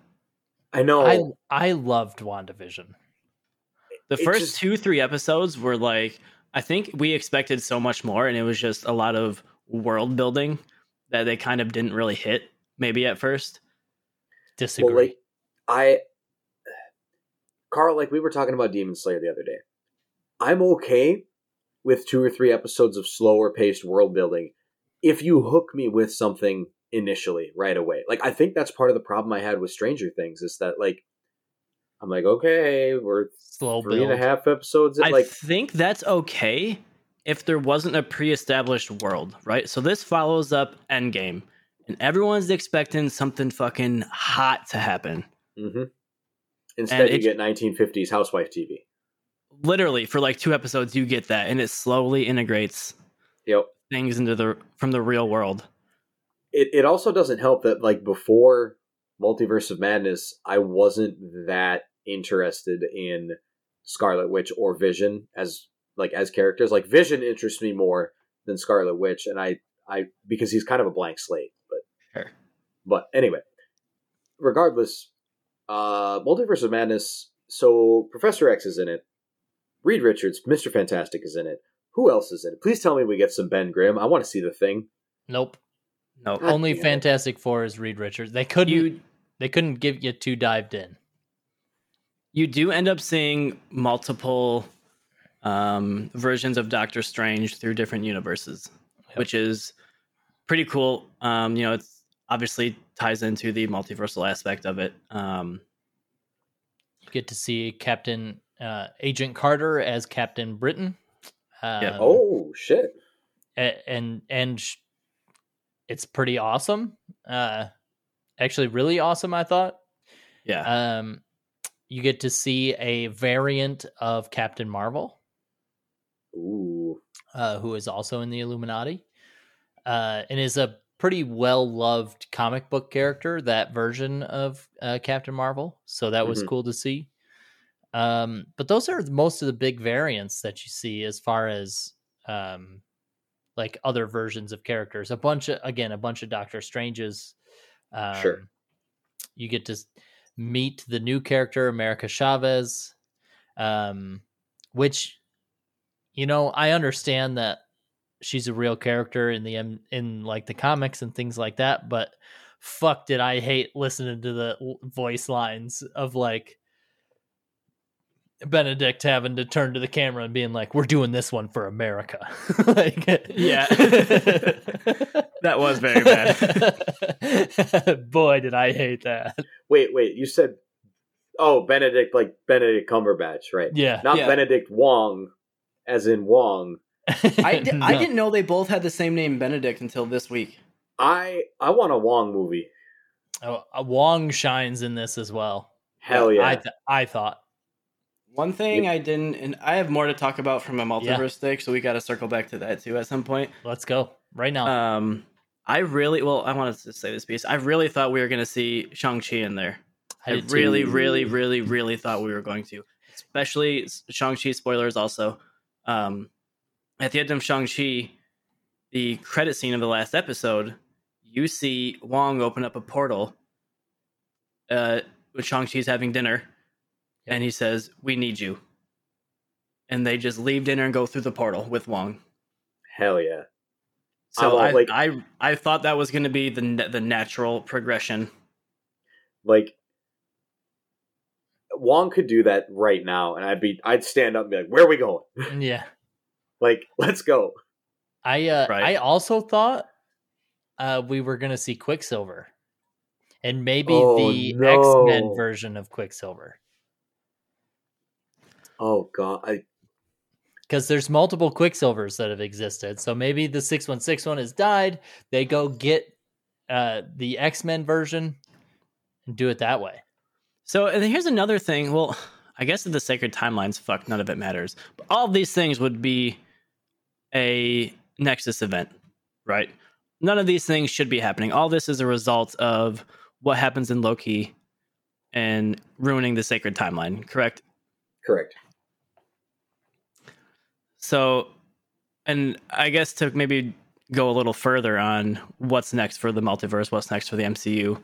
I know. I I loved WandaVision. The It first just- two, three episodes were like, I think we expected so much more, and it was just a lot of world building that they kind of didn't really hit, maybe at first. Disagree. well, like, I, Carl, like we were talking about Demon Slayer the other day. I'm okay with two or three episodes of slower paced world building if you hook me with something initially right away. Like I think that's part of the problem I had with Stranger Things is that like I'm like okay we're Slow three build. and a half episodes in, I like think that's okay if there wasn't a pre-established world, right? So this follows up Endgame, and everyone's expecting something fucking hot to happen. mhm. Instead you get 1950s housewife TV. Literally, for like two episodes, you get that, and it slowly integrates Yep. things into the from the real world. It it also doesn't help that like before Multiverse of Madness, I wasn't that interested in Scarlet Witch or Vision as like as characters. Like Vision interests me more than Scarlet Witch, and I I because he's kind of a blank slate. But Sure. but anyway, regardless, uh, Multiverse of Madness. So Professor X is in it. Reed Richards, Mister Fantastic is in it. Who else is in it? Please tell me we get some Ben Grimm. I want to see the thing. Nope. No, God Only. Fantastic Four is Reed Richards. They couldn't. you they couldn't give you too dived in. you do end up seeing multiple um, versions of Doctor Strange through different universes, Yep. which is pretty cool. Um, you know, it's obviously ties into the multiversal aspect of it. Um, You get to see Captain uh, Agent Carter as Captain Britain. Um, Yeah. Oh shit! a- and and sh- it's pretty awesome. Uh, actually, really awesome. I thought. Yeah. Um, you get to see a variant of Captain Marvel, Ooh. uh, who is also in the Illuminati, uh, and is a pretty well loved comic book character. That version of uh, Captain Marvel, so that was Mhm. cool to see. Um, but those are most of the big variants that you see as far as um, like other versions of characters. A bunch of again, a bunch of Doctor Stranges. Um, Sure. You get to meet the new character, America Chavez, um, which you know I understand that she's a real character in the in like the comics and things like that, but fuck, did I hate listening to the voice lines of like. Benedict having to turn to the camera and being like, "We're doing this one for America." like, Yeah. That was very bad. Boy, did I hate that. Wait, wait. You said, oh, Benedict, like Benedict Cumberbatch, right? Yeah, Not Yeah. Benedict Wong, as in Wong. I, di- I didn't know they both had the same name, Benedict, until this week. I I want a Wong movie. Oh, Wong shines in this as well. Hell yeah. I th- I thought. One thing Yep. I didn't, and I have more to talk about from a multiverse stick, so we got to circle back to that too at some point. Let's go right now. Um, I really, well, I wanted to say this piece. I really thought we were going to see Shang Chi in there. I, did too. really, really, really, really thought we were going to, especially Shang Chi spoilers. Also, um, at the end of Shang Chi, the credit scene of the last episode, you see Wong open up a portal. Uh, when Shang Chi's having dinner, and he says, "We need you," and they just leave dinner and go through the portal with Wong. Hell yeah. So I I, like- I, I thought that was going to be the the natural progression. Like Wong could do that right now, and I'd be I'd stand up and be like, "Where are we going? yeah. Like, let's go." I uh, Right. I also thought uh, we were gonna see Quicksilver, and maybe Oh, the X Men version of Quicksilver, Oh god, I because there's multiple Quicksilvers that have existed. So maybe the six one six one has died. They go get uh, the X Men version and do it that way. So and here's another thing. Well, I guess if the sacred timelines, fuck, none of it matters. But all these things would be a Nexus event, right? None of these things should be happening. All this is a result of what happens in Loki and ruining the sacred timeline, correct? correct. So, and I guess to maybe go a little further on what's next for the multiverse, what's next for the MCU,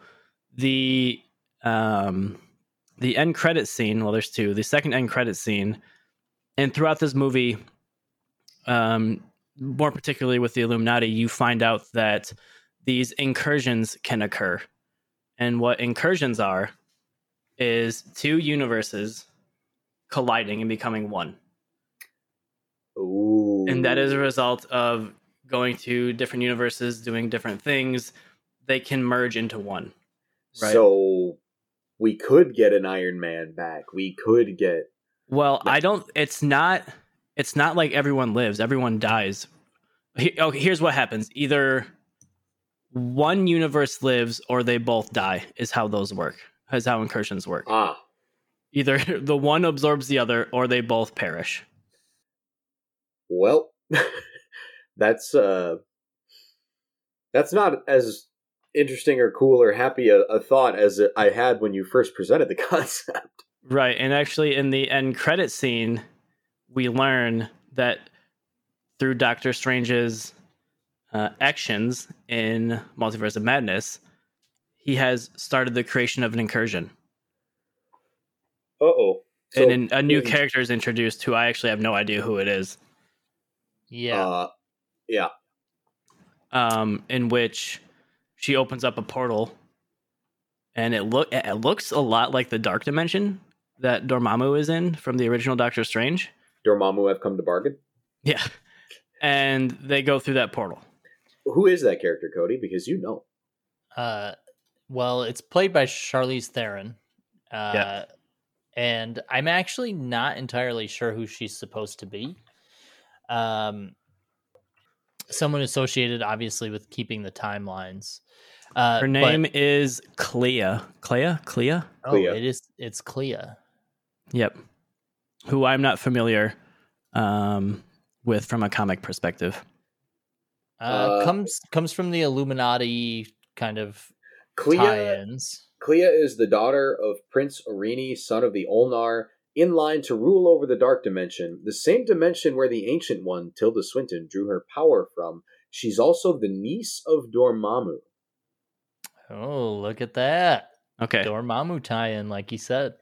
the um the end credit scene. Well, there's two. The second end credit scene, and throughout this movie, um, more particularly with the Illuminati, you find out that these incursions can occur, and what incursions are is two universes colliding and becoming one Ooh. and that is a result of going to different universes doing different things they can merge into one right. So we could get an Iron Man back. We could get well i don't it's not it's not like everyone lives. Everyone dies. He- okay here's what happens. Either one universe lives or they both die is how those work is how incursions work. Ah. either the one absorbs the other or they both perish. Well, that's uh that's not as interesting or cool or happy a, a thought as I had when you first presented the concept. Right, and actually, in the end credit scene, we learn that through Doctor Strange's uh, actions in Multiverse of Madness, he has started the creation of an incursion, Uh oh. and an, a new character is introduced who I actually have no idea who it is. Yeah, Uh, yeah. Um, in which she opens up a portal, and it look it looks a lot like the Dark Dimension that Dormammu is in from the original Doctor Strange. Dormammu have come to bargain. Yeah, and they go through that portal. Who is that character, Cody? Because you know. Uh, well, it's played by Charlize Theron. Uh, Yeah. And I'm actually not entirely sure who she's supposed to be. Um, someone associated, obviously, with keeping the timelines. Uh, Her but- name is Clea. Clea? Clea? oh, Clea. it is. It's Clea. Yep. Who I'm not familiar um, with from a comic perspective. Uh, Uh, comes comes from the Illuminati kind of Clea, tie-ins. Clea is the daughter of Prince Orini, son of the Olnar, in line to rule over the Dark Dimension, the same dimension where the Ancient One, Tilda Swinton, drew her power from. She's also the niece of Dormammu. Oh, look at that Okay. Dormammu tie-in, like you said.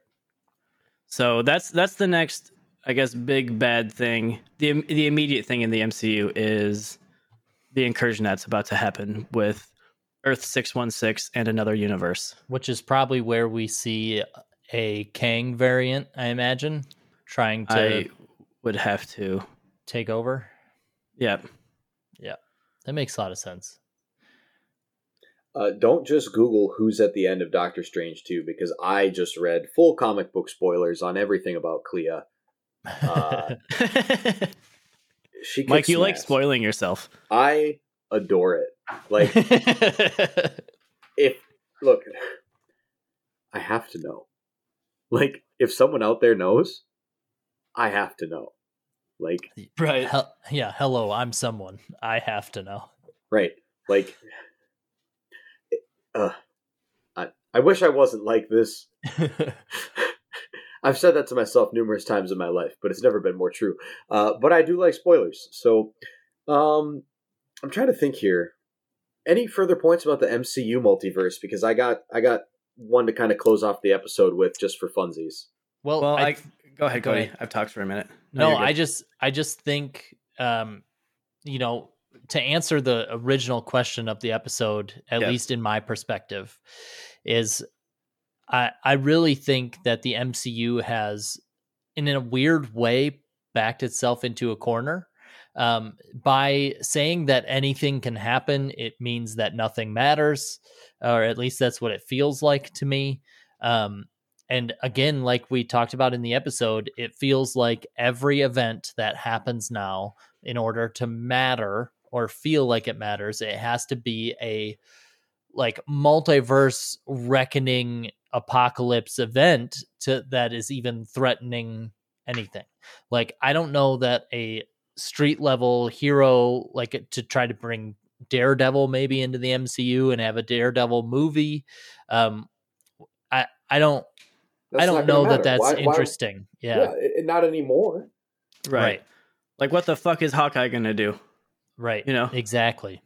So that's that's the next, I guess, big bad thing. the The immediate thing in the MCU is the incursion that's about to happen with Earth six one six and another universe. which is probably where we see a Kang variant, I imagine, trying to I would have to. take over. Yep. Yeah. That makes a lot of sense. Uh, don't just Google who's at the end of Doctor Strange 2 because I just read full comic book spoilers on everything about Clea. Uh, She Mike, kicks you like spoiling yourself. I adore it. Like if look, I have to know. Like if someone out there knows, I have to know. Like Right. Hel- yeah, hello, I'm someone. I have to know. right, like uh, I I wish I wasn't like this. I've said that to myself numerous times in my life, but it's never been more true. Uh, but I do like spoilers, so um, I'm trying to think here. Any further points about the MCU multiverse? Because I got I got one to kind of close off the episode with just for funsies. well, Well, I, I, go ahead, go Cody. ahead. I've talked for a minute. no, you're. I just I just think um you know, to answer the original question of the episode, at Yeah. least in my perspective, is I I really think that the MCU has in a weird way backed itself into a corner. Um, by saying that anything can happen, it means that nothing matters, or at least that's what it feels like to me. Um, and again, like we talked about in the episode, it feels like every event that happens now, in order to matter or feel like it matters, it has to be a like multiverse reckoning apocalypse event to that is even threatening anything. Like I don't know that a street level hero like to try to bring Daredevil maybe into the MCU and have a Daredevil movie. Um I I don't I don't not gonna know that that's Why- why- interesting. yeah, yeah. it- not anymore. right. Right. Like, what the fuck is Hawkeye gonna do? Right. You know? Exactly.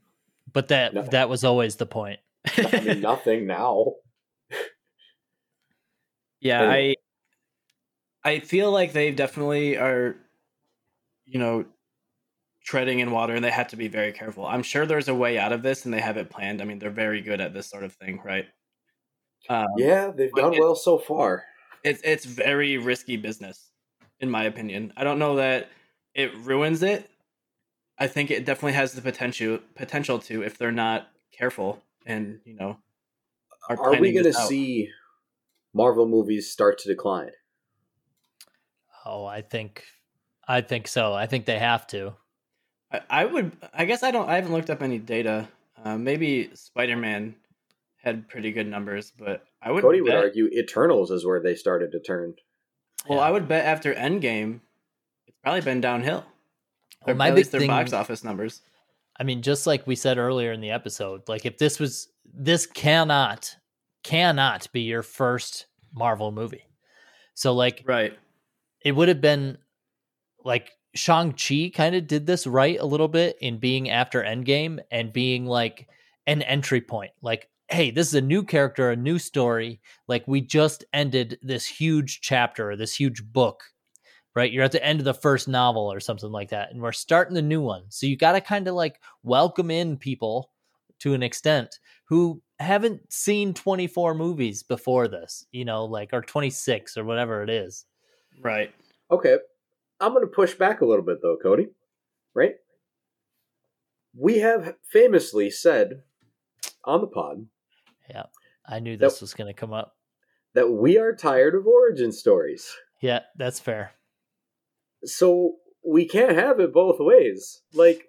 But that Nothing. that was always the point. I mean, nothing now. yeah, Anyway. I I feel like they definitely are, you know, treading in water, and they have to be very careful. I'm sure there's a way out of this, and they have it planned. I mean, they're very good at this sort of thing, right? Um, Yeah, they've done well so far. it's it's very risky business, in my opinion. I don't know that it ruins it. I think it definitely has the potential potential to if they're not careful and you know are, Are we going to see Marvel movies start to decline? Oh, I think I think so. I think they have to. I, I would. I guess I don't. I haven't looked up any data. Uh, maybe Spider Man had pretty good numbers, but I would. Cody would argue Eternals is where they started to turn. Well, Yeah. I would bet after Endgame, it's probably been downhill. Well, Or my at least big their thing- box office numbers. I mean, just like we said earlier in the episode, like if this was this cannot cannot be your first Marvel movie. So like Right. it would have been like Shang-Chi kind of did this right a little bit in being after Endgame and being like an entry point. Like, hey, this is a new character, a new story. Like we just ended this huge chapter, this huge book. Right? You're at the end of the first novel or something like that. And we're starting the new one. So you got to kind of like welcome in people to an extent who haven't seen 24 movies before this, you know, like or 26 or whatever it is. Right. Okay, I'm going to push back a little bit though, Cody. Right? We have famously said on the pod Yeah, I knew this was going to come up. that we are tired of origin stories. Yeah, that's fair. So we can't have it both ways. Like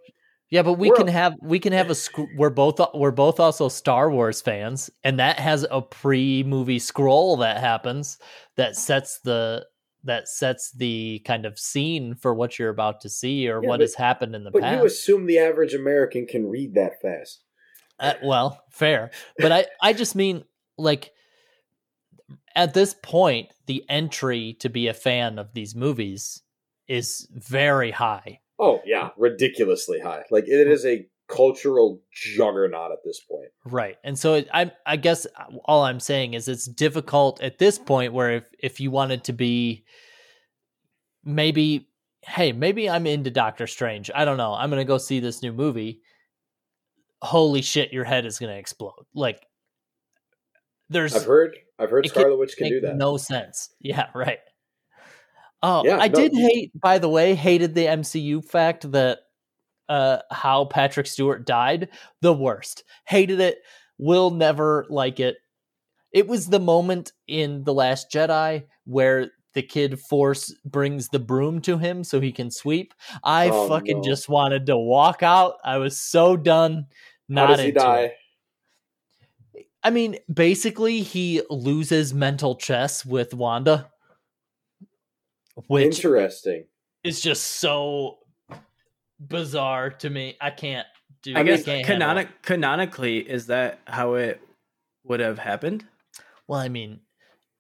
Yeah, but we can a- have we can have a sc- we're both we're both also Star Wars fans, and that has a pre-movie scroll that happens that sets the that sets the kind of scene for what you're about to see or Yeah, what but- has happened in the But past. you assume the average American can read that fast. Uh, well, fair, but I I just mean like at this point, the entry to be a fan of these movies is very high. Oh yeah, ridiculously high. Like it is a cultural juggernaut at this point. Right. And so it, I I guess all I'm saying is it's difficult at this point where if if you wanted to be maybe hey, maybe I'm into Doctor Strange. I don't know. I'm going to go see this new movie. Holy shit, your head is going to explode. Like there's I've heard. I've heard Scarlet Witch can do that. no sense. Yeah, right. Oh, Yeah, I no, did hate by the way, hated the MCU fact that uh how Patrick Stewart died. The worst. Hated it. Will never like it. It was the moment in The Last Jedi where the kid force brings the broom to him so he can sweep. I Oh, fucking no. just wanted to walk out. I was so done. Not How does he die? it. I mean, basically, he loses mental chess with Wanda, which Interesting. It's just so bizarre to me. I can't do. I guess can't handle it. canonic, canonically, is that how it would have happened? Well, I mean,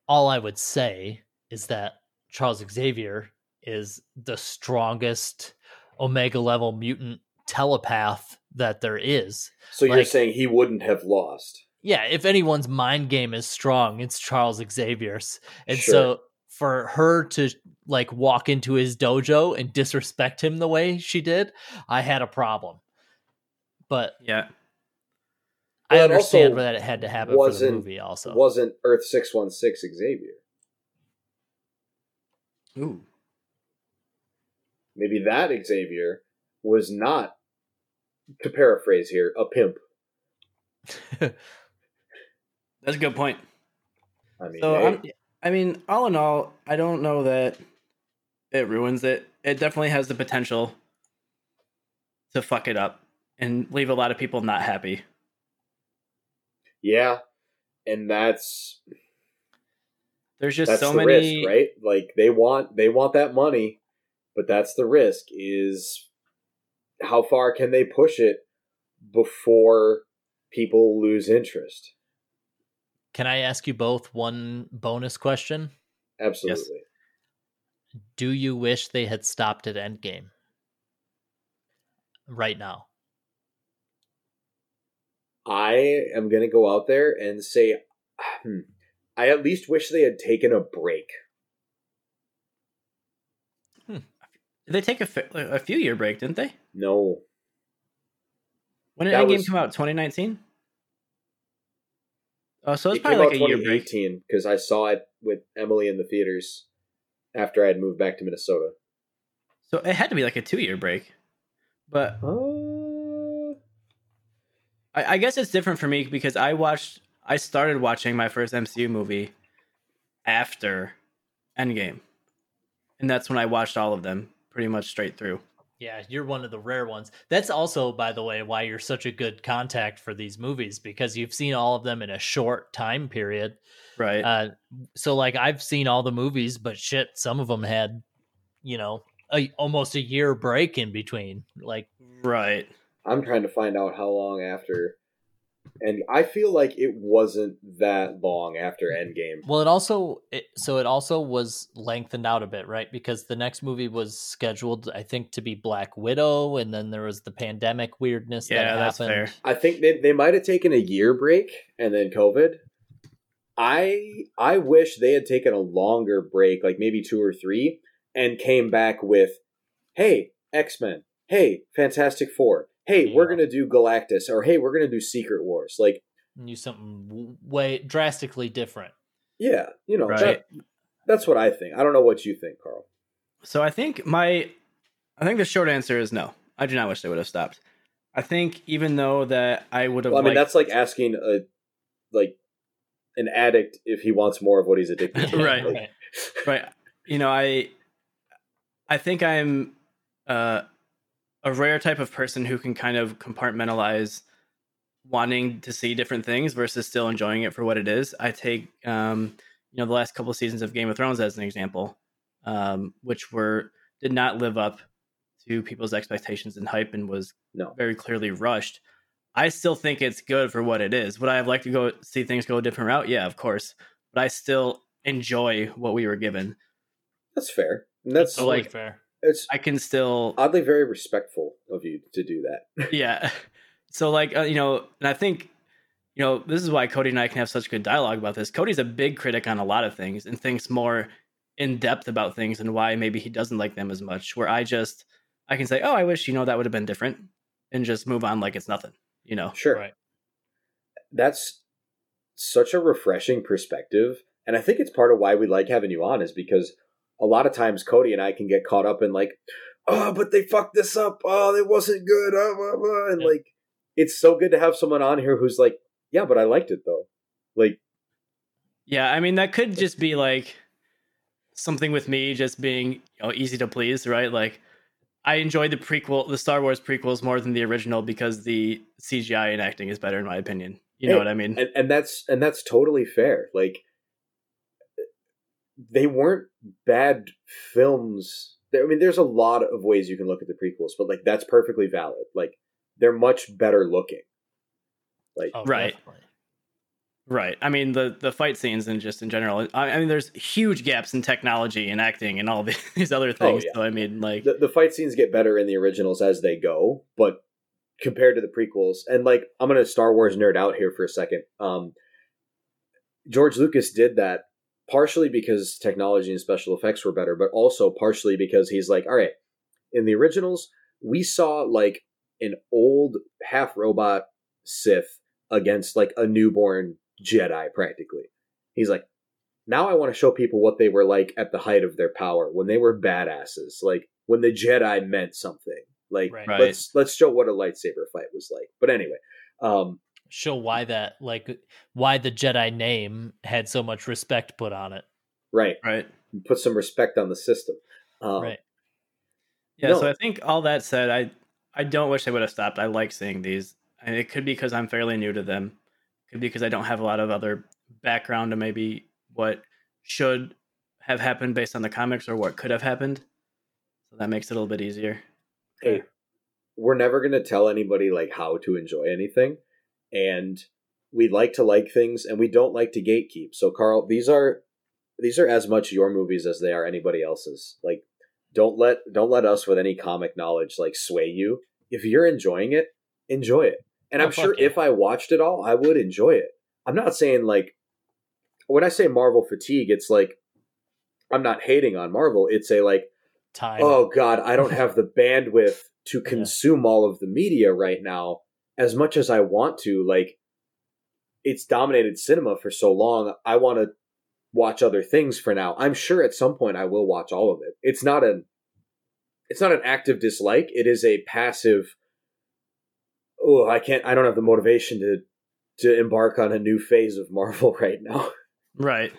all I would say is that Charles Xavier is the strongest Omega level mutant telepath that there is. So you're saying he wouldn't have lost? yeah, if anyone's mind game is strong, it's Charles Xavier's. And Sure. so for her to like walk into his dojo and disrespect him the way she did, I had a problem. But Yeah. I Well, it understand that it had to happen for the wasn't- movie also. Wasn't Earth six one six Xavier? Ooh. Maybe that Xavier was not, to paraphrase here, a pimp. That's a good point. I mean, So hey, I'm, I mean, all in all, I don't know that it ruins it. It definitely has the potential to fuck it up and leave a lot of people not happy. yeah, and that's There's just that's so the many risk, right? Like they want they want that money, but that's the risk. Is how far can they push it before people lose interest? Can I ask you both one bonus question? Absolutely. Do you wish they had stopped at Endgame? Right now. I am going to go out there and say, hmm, I at least wish they had taken a break. Did they take a, a few year break, didn't they? No, When did That Endgame was- come out? 2019? Oh, so it's it probably like a year break. 2018 because I saw it with Emily in the theaters after I had moved back to Minnesota. So it had to be like a two year break. But Uh, I, I guess it's different for me because I watched, I started watching my first MCU movie after Endgame. And that's when I watched all of them pretty much straight through. Yeah, you're one of the rare ones. That's also, by the way, why you're such a good contact for these movies because you've seen all of them in a short time period. Right. Uh, so, like, I've seen all the movies, but shit, some of them had, you know, a, almost a year break in between. Like, right. I'm trying to find out how long after, and I feel like it wasn't that long after Endgame. well, it also, it, so it also was lengthened out a bit, right? Because the next movie was scheduled, I think, to be Black Widow, and then there was the pandemic weirdness Yeah, that that's happened. fair. I think they, they might have taken a year break and then COVID. I I wish they had taken a longer break, like maybe two or three, and came back with, "Hey, X Men. Hey, Fantastic Four. Hey, we're gonna do Galactus, or hey, we're gonna do Secret Wars." Like, And do something way drastically different. yeah, you know, Right. that, that's what I think. I don't know what you think, Carl. So I think my, I think the short answer is no. I do not wish they would have stopped. I think even though that I would have Well, I mean, liked- that's like asking a like an addict if he wants more of what he's addicted to. Right. Like, right you know i i think i'm uh a rare type of person who can kind of compartmentalize wanting to see different things versus still enjoying it for what it is. I take um, you know the last couple of seasons of Game of Thrones as an example, um, which were did not live up to people's expectations and hype and was No. very clearly rushed. I still think it's good for what it is. Would I have liked to go see things go a different route? Yeah, of course. But I still enjoy what we were given. That's fair. And that's So, like- fair. It's I can still oddly very respectful of you to do that. yeah so like uh, you know and i think you know this is why cody and i can have such good dialogue about this cody's a big critic on a lot of things and thinks more in depth about things and why maybe he doesn't like them as much where i just i can say oh i wish you know that would have been different and just move on like it's nothing you know Sure. Right. That's such a refreshing perspective. And I think it's part of why we like having you on is because a lot of times Cody and I can get caught up in like, oh, but they fucked this up. Oh, it wasn't good. Uh, blah, blah. And Yeah. like, it's so good to have someone on here who's like, yeah, but I liked it though. Like, yeah i mean that could just be like something with me just being you know easy to please right like i enjoyed the prequel the star wars prequels more than the original because the cgi and acting is better in my opinion you know Hey, what i mean and, and that's and that's totally fair. Like, they weren't bad films. I mean, there's a lot of ways you can look at the prequels, but like that's perfectly valid. Like, they're much better looking. Like, Oh, Right. definitely. Right. I mean the the fight scenes and just in general. I, I mean, there's huge gaps in technology and acting and all these other things. Oh, yeah. So I mean, like, the, the fight scenes get better in the originals as they go, but compared to the prequels, and like I'm gonna Star Wars nerd out here for a second. Um, George Lucas did that partially because technology and special effects were better, but also partially because he's like, all right, in the originals, we saw like an old half robot Sith against like a newborn Jedi practically. He's like, now I want to show people what they were like at the height of their power when they were badasses, like when the Jedi meant something. Like Right. Let's let's show what a lightsaber fight was like. But anyway, um, Show why that like why the Jedi name had so much respect put on it. right, right. put some respect on the system. Um, right. Yeah. No. So I think all that said, I I don't wish they would have stopped. I like seeing these. And it could be because I'm fairly new to them. Could be because I don't have a lot of other background to maybe what should have happened based on the comics or what could have happened. So that makes it a little bit easier. Hey, we're never gonna tell anybody like how to enjoy anything, and we like to like things, and we don't like to gatekeep. So, Carl, these are these are as much your movies as they are anybody else's. Like, don't let don't let us with any comic knowledge like sway you. If you're enjoying it, enjoy it. And Oh, I'm sure yeah. if I watched it all, I would enjoy it. I'm not saying like when I say Marvel fatigue, it's like I'm not hating on Marvel. It's a like Time. oh god i don't have the bandwidth to consume all of the media right now as much as i want to like it's dominated cinema for so long i want to watch other things for now. I'm sure at some point i will watch all of it. It's not an it's not an active dislike. It is a passive oh i can't i don't have the motivation to to embark on a new phase of marvel right now. Right.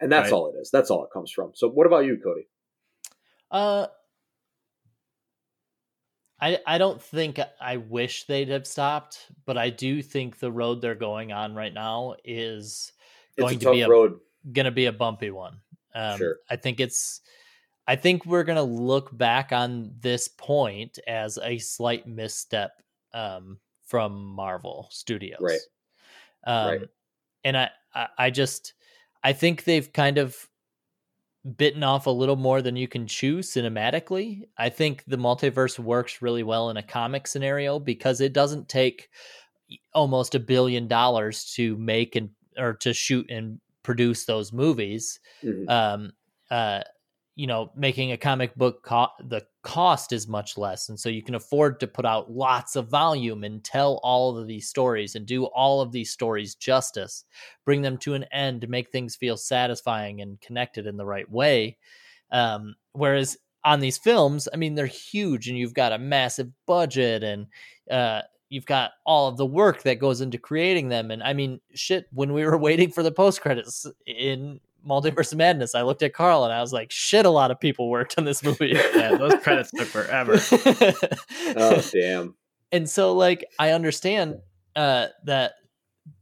and that's Right. all it is. That's all it comes from. So what about you cody? Uh, I I don't think I wish they'd have stopped, but I do think the road they're going on right now is going to be a road going to be a bumpy one. Um, Sure. I think it's. I think we're going to look back on this point as a slight misstep um, from Marvel Studios. Right. Um, Right. And I, I, I just, I think they've kind of bitten off a little more than you can chew cinematically. I think the multiverse works really well in a comic scenario because it doesn't take almost a billion dollars to make and or to shoot and produce those movies Mhm. um uh you know making a comic book co- the cost is much less. And so you can afford to put out lots of volume and tell all of these stories and do all of these stories justice. Bring them to an end make things feel satisfying and connected in the right way. Um whereas on these films i mean they're huge and you've got a massive budget and uh you've got all of the work that goes into creating them. And i mean shit when we were waiting for the post credits in Multiverse of Madness, I looked at Carl and I was like, "Shit, a lot of people worked on this movie." yeah, those credits took forever. oh damn. And so, like, I understand uh, that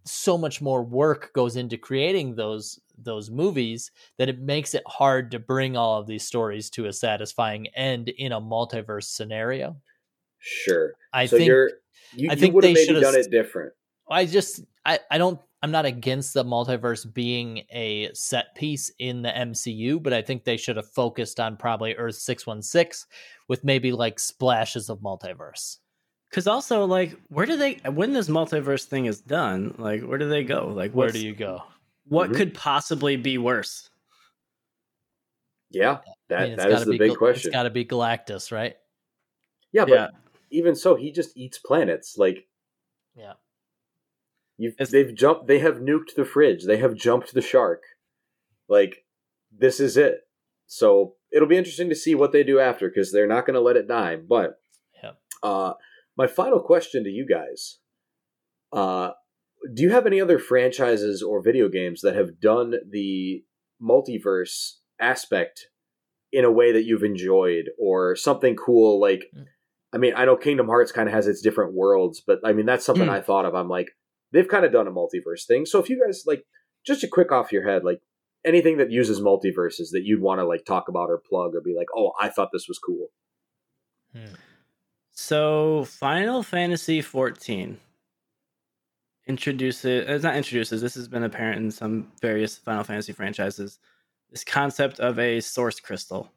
so much more work goes into creating those those movies that it makes it hard to bring all of these stories to a satisfying end in a multiverse scenario. Sure. I so think you're you, I you think would they should've done it different. I just I, I don't I'm not against the multiverse being a set piece in the MCU, but I think they should have focused on probably Earth 616 with maybe like splashes of multiverse. Because also, like, where do they when this multiverse thing is done? Like, where do they go? Like, Where do you go? What Mhm. could possibly be worse? Yeah, that I mean, that is gotta the be big Gal- question. It's got to be Galactus, right? yeah, but yeah, even so, he just eats planets. Like Yeah. You've, they've jumped. They have nuked the fridge. They have jumped the shark. Like this is it. So it'll be interesting to see what they do after because they're not going to let it die. But Yep. uh, my final question to you guys: uh, Do you have any other franchises or video games that have done the multiverse aspect in a way that you've enjoyed, or something cool like? Mm. I mean, I know Kingdom Hearts kind of has its different worlds, but I mean that's something Mm. I thought of. I'm like, they've kind of done a multiverse thing. So if you guys like, just a quick off your head, like anything that uses multiverses that you'd want to like talk about or plug or be like, oh, I thought this was cool. Hmm. So Final Fantasy 14 introduces it's not introduces, this has been apparent in some various Final Fantasy franchises. This concept of a source crystal.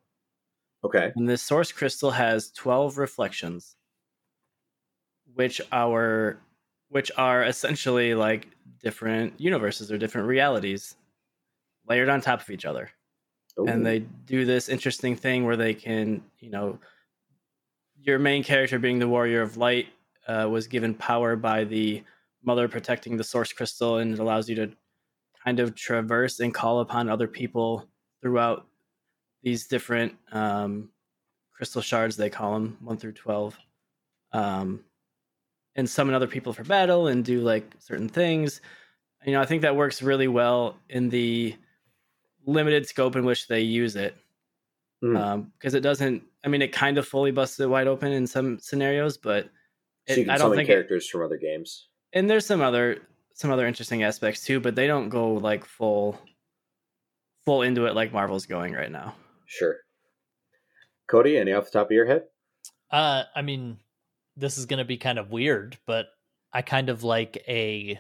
Okay. And this source crystal has 12 reflections which are which are essentially like different universes or different realities layered on top of each other Ooh. and they do this interesting thing where they can you know your main character being the warrior of light uh, was given power by the mother protecting the source crystal and it allows you to kind of traverse and call upon other people throughout these different um, crystal shards they call them 1 through 12 um, and summon other people for battle and do like certain things you know i think that works really well in the limited scope in which they use it Mm. because it doesn't i mean it kind of fully busts it wide open in some scenarios but so it, you can i don't summon think it, characters from other games. and there's some other some other interesting aspects too but they don't go like full full into it like marvel's going right now Sure. Cody, any off the top of your head? Uh, I mean, this is going to be kind of weird, but I kind of like a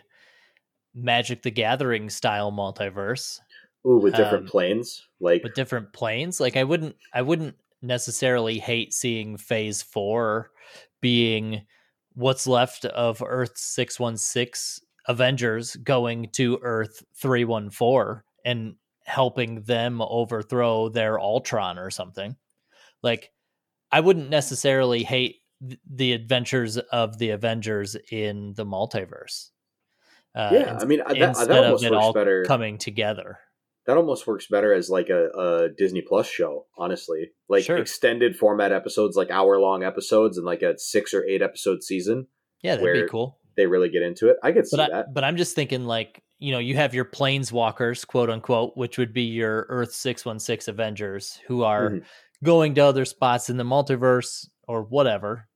Magic the Gathering style multiverse Ooh, with different Um, planes. Like with different planes. Like I wouldn't, I wouldn't necessarily hate seeing Phase Four being what's left of Earth six one six Avengers going to Earth three one four and helping them overthrow their Ultron or something. Like I wouldn't necessarily hate th- the adventures of the Avengers in the multiverse. Uh, yeah, I mean I- that, instead that of it works all better. coming together. that almost works better as like a, a Disney Plus show, honestly. Like Sure. extended format episodes, like hour long episodes, and like a six or eight episode season. Yeah, that'd be cool. They really get into it. I could see But I, that. but I'm just thinking like you know you have your planeswalkers quote unquote which would be your Earth six one six Avengers who are Mhm. going to other spots in the multiverse or whatever,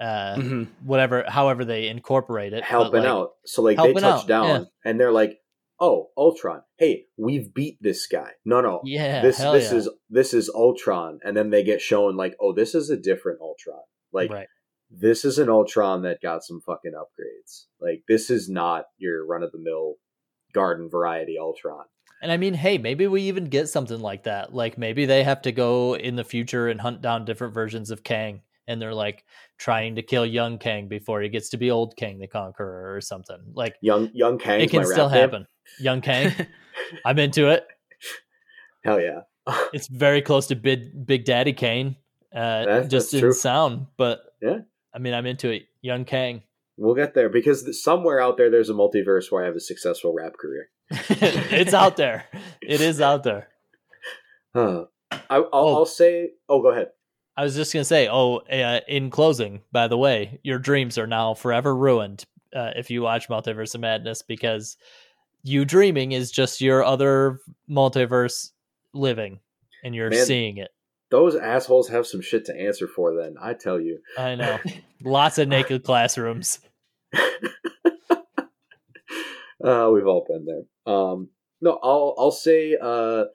uh, Mhm. whatever however they incorporate it. helping like, out. So like they touch out, down yeah. and they're like, "Oh, Ultron. Hey, we've beat this guy." No, no. Yeah, this this yeah. is this is Ultron, and then they get shown like, "Oh, this is a different Ultron." Like right. this is an Ultron that got some fucking upgrades. Like this is not your run of the mill garden variety Ultron. And I mean, hey, maybe we even get something like that. Like maybe they have to go in the future and hunt down different versions of Kang, and they're like trying to kill young Kang before he gets to be old Kang the Conqueror or something. Like Young young Kang. it can still happen. Young Kang, I'm into it. Hell yeah. It's very close to Big Big Daddy Kane, uh, That's- just that's in true. sound. But Yeah. I mean, I'm into it. Young Kang. We'll get there because somewhere out there there's a multiverse where I have a successful rap career. it's out there. It is out there. Huh. I, I'll, Oh. I'll say. Oh, go ahead. I was just gonna say, oh, uh, in closing, by the way, your dreams are now forever ruined uh, if you watch Multiverse of Madness because you dreaming is just your other multiverse living, and you're Man. seeing it. Those assholes have some shit to answer for. Then I tell you. I know. Lots of naked classrooms. uh, we've all been there. Um, no, I'll I'll say uh,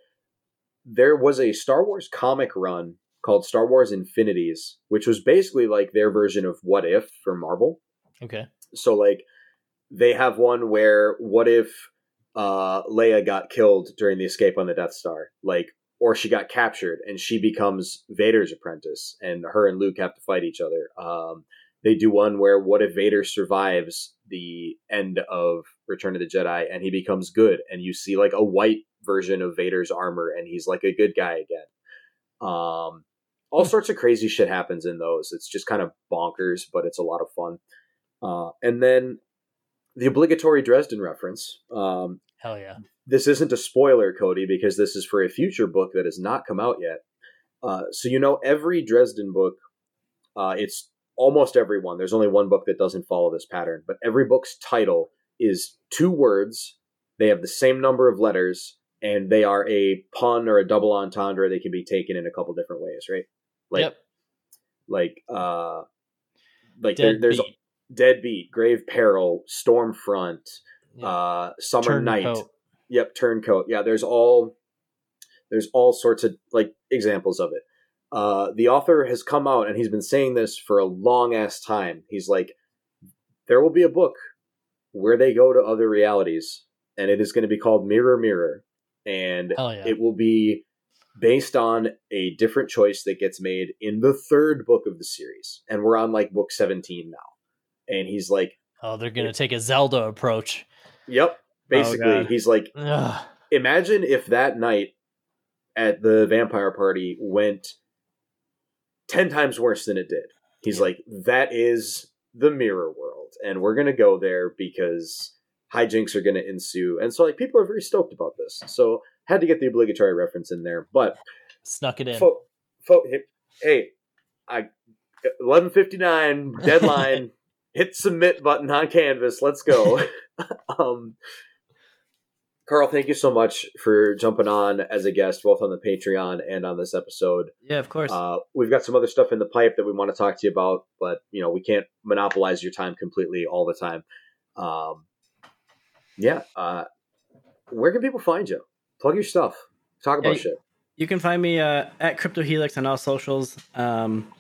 there was a Star Wars comic run called Star Wars Infinities, which was basically like their version of What If for Marvel. Okay. So like they have one where what if uh, Leia got killed during the escape on the Death Star, like, or she got captured and she becomes Vader's apprentice, and her and Luke have to fight each other. Um, they do one where what if Vader survives the end of Return of the Jedi and he becomes good, and you see like a white version of Vader's armor, and he's like a good guy again. Um, all sorts of crazy shit happens in those. It's just kind of bonkers, but it's a lot of fun. Uh, and then the obligatory Dresden reference. Um, Hell yeah. this isn't a spoiler, Cody, because this is for a future book that has not come out yet. Uh, so you know, every Dresden book, uh, it's almost every one. There's only one book that doesn't follow this pattern, but every book's title is two words. They have the same number of letters, and they are a pun or a double entendre. They can be taken in a couple different ways, right? Like, yep. like, uh, like there, Dead there's beat. Deadbeat, Grave Peril, Stormfront, Yeah. uh, Summer Knight. Yep, Turncoat. Yeah, there's all there's all sorts of like examples of it. Uh, the author has come out and he's been saying this for a long ass time. He's like, there will be a book where they go to other realities, and it is going to be called Mirror Mirror, and yeah. it will be based on a different choice that gets made in the third book of the series, and we're on like book seventeen now. And he's like, oh, they're gonna take a Zelda approach. "Yep." Oh, Basically, God. he's like, Ugh. imagine if that night at the vampire party went 10 times worse than it did. He's like, that is the mirror world. And we're going to go there because hijinks are going to ensue. And so, like, people are very stoked about this. So, had to get the obligatory reference in there. But, Snuck it in. fo- fo- hey, hey, I 11:59 deadline. hit submit button on Canvas. Let's go. um, Carl, thank you so much for jumping on as a guest, both on the Patreon and on this episode. Yeah, of course. Uh, we've got some other stuff in the pipe that we want to talk to you about, but you know we can't monopolize your time completely all the time. Um, yeah, uh, where can people find you? Plug your stuff. Talk about Yeah, shit. You can find me uh, at CryptoHelix on all socials. Um,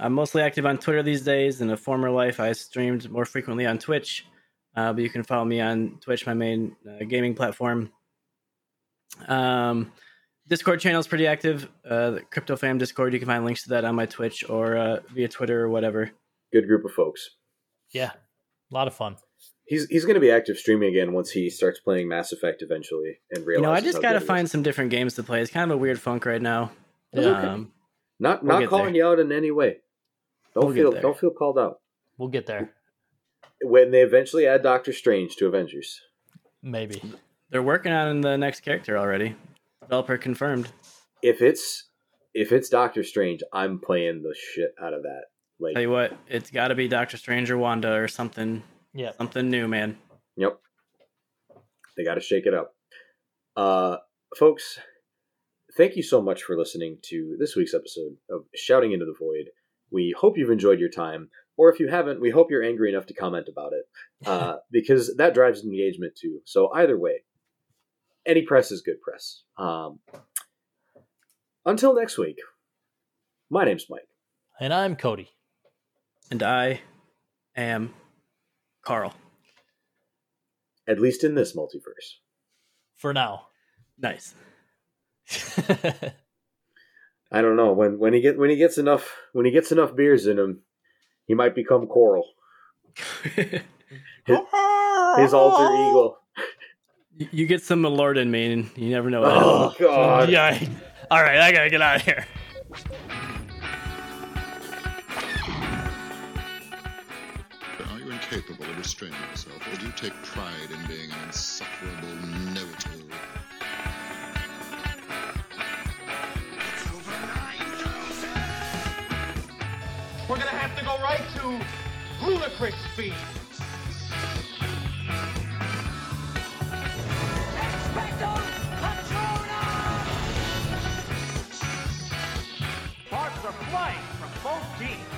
I'm mostly active on Twitter these days. In a former life, I streamed more frequently on Twitch, uh, but you can follow me on Twitch, my main uh, gaming platform. Um, Discord channel is pretty active. Uh, the CryptoFam Discord, you can find links to that on my Twitch or uh, via Twitter or whatever. Good group of folks. Yeah. A lot of fun. He's he's going to be active streaming again once he starts playing Mass Effect eventually and You realizes. know, I just got to good it is. find some different games to play. It's kind of a weird funk right now. That's okay. Um, not we'll not calling there. you out in any way. Don't We'll feel don't feel called out. We'll get there. When they eventually add Doctor Strange to Avengers. Maybe. they're working on the next character already. Developer confirmed. If it's if it's Doctor Strange, I'm playing the shit out of that. Like Tell you what, it's got to be Doctor Strange or Wanda or something, Yeah. something new, man. Yep. They got to shake it up. Uh, folks, thank you so much for listening to this week's episode of Shouting into the Void. We hope you've enjoyed your time, or if you haven't, we hope you're angry enough to comment about it, uh, because that drives engagement too. So either way, any press is good press. Um, until next week, my name's Mike. And I'm Cody. And I am Carl. At least in this multiverse. For now. Nice. I don't know when when he get when he gets enough when he gets enough beers in him, he might become Coral, his, his alter ego. You- you get some Lord in me, and you never know. Oh God! yeah. All right, I gotta get out of here. capable of restraining herself, or do you take pride in being an insufferable know-it-all? We're gonna have to go right to ludicrous speed. Parts are flying from both teams.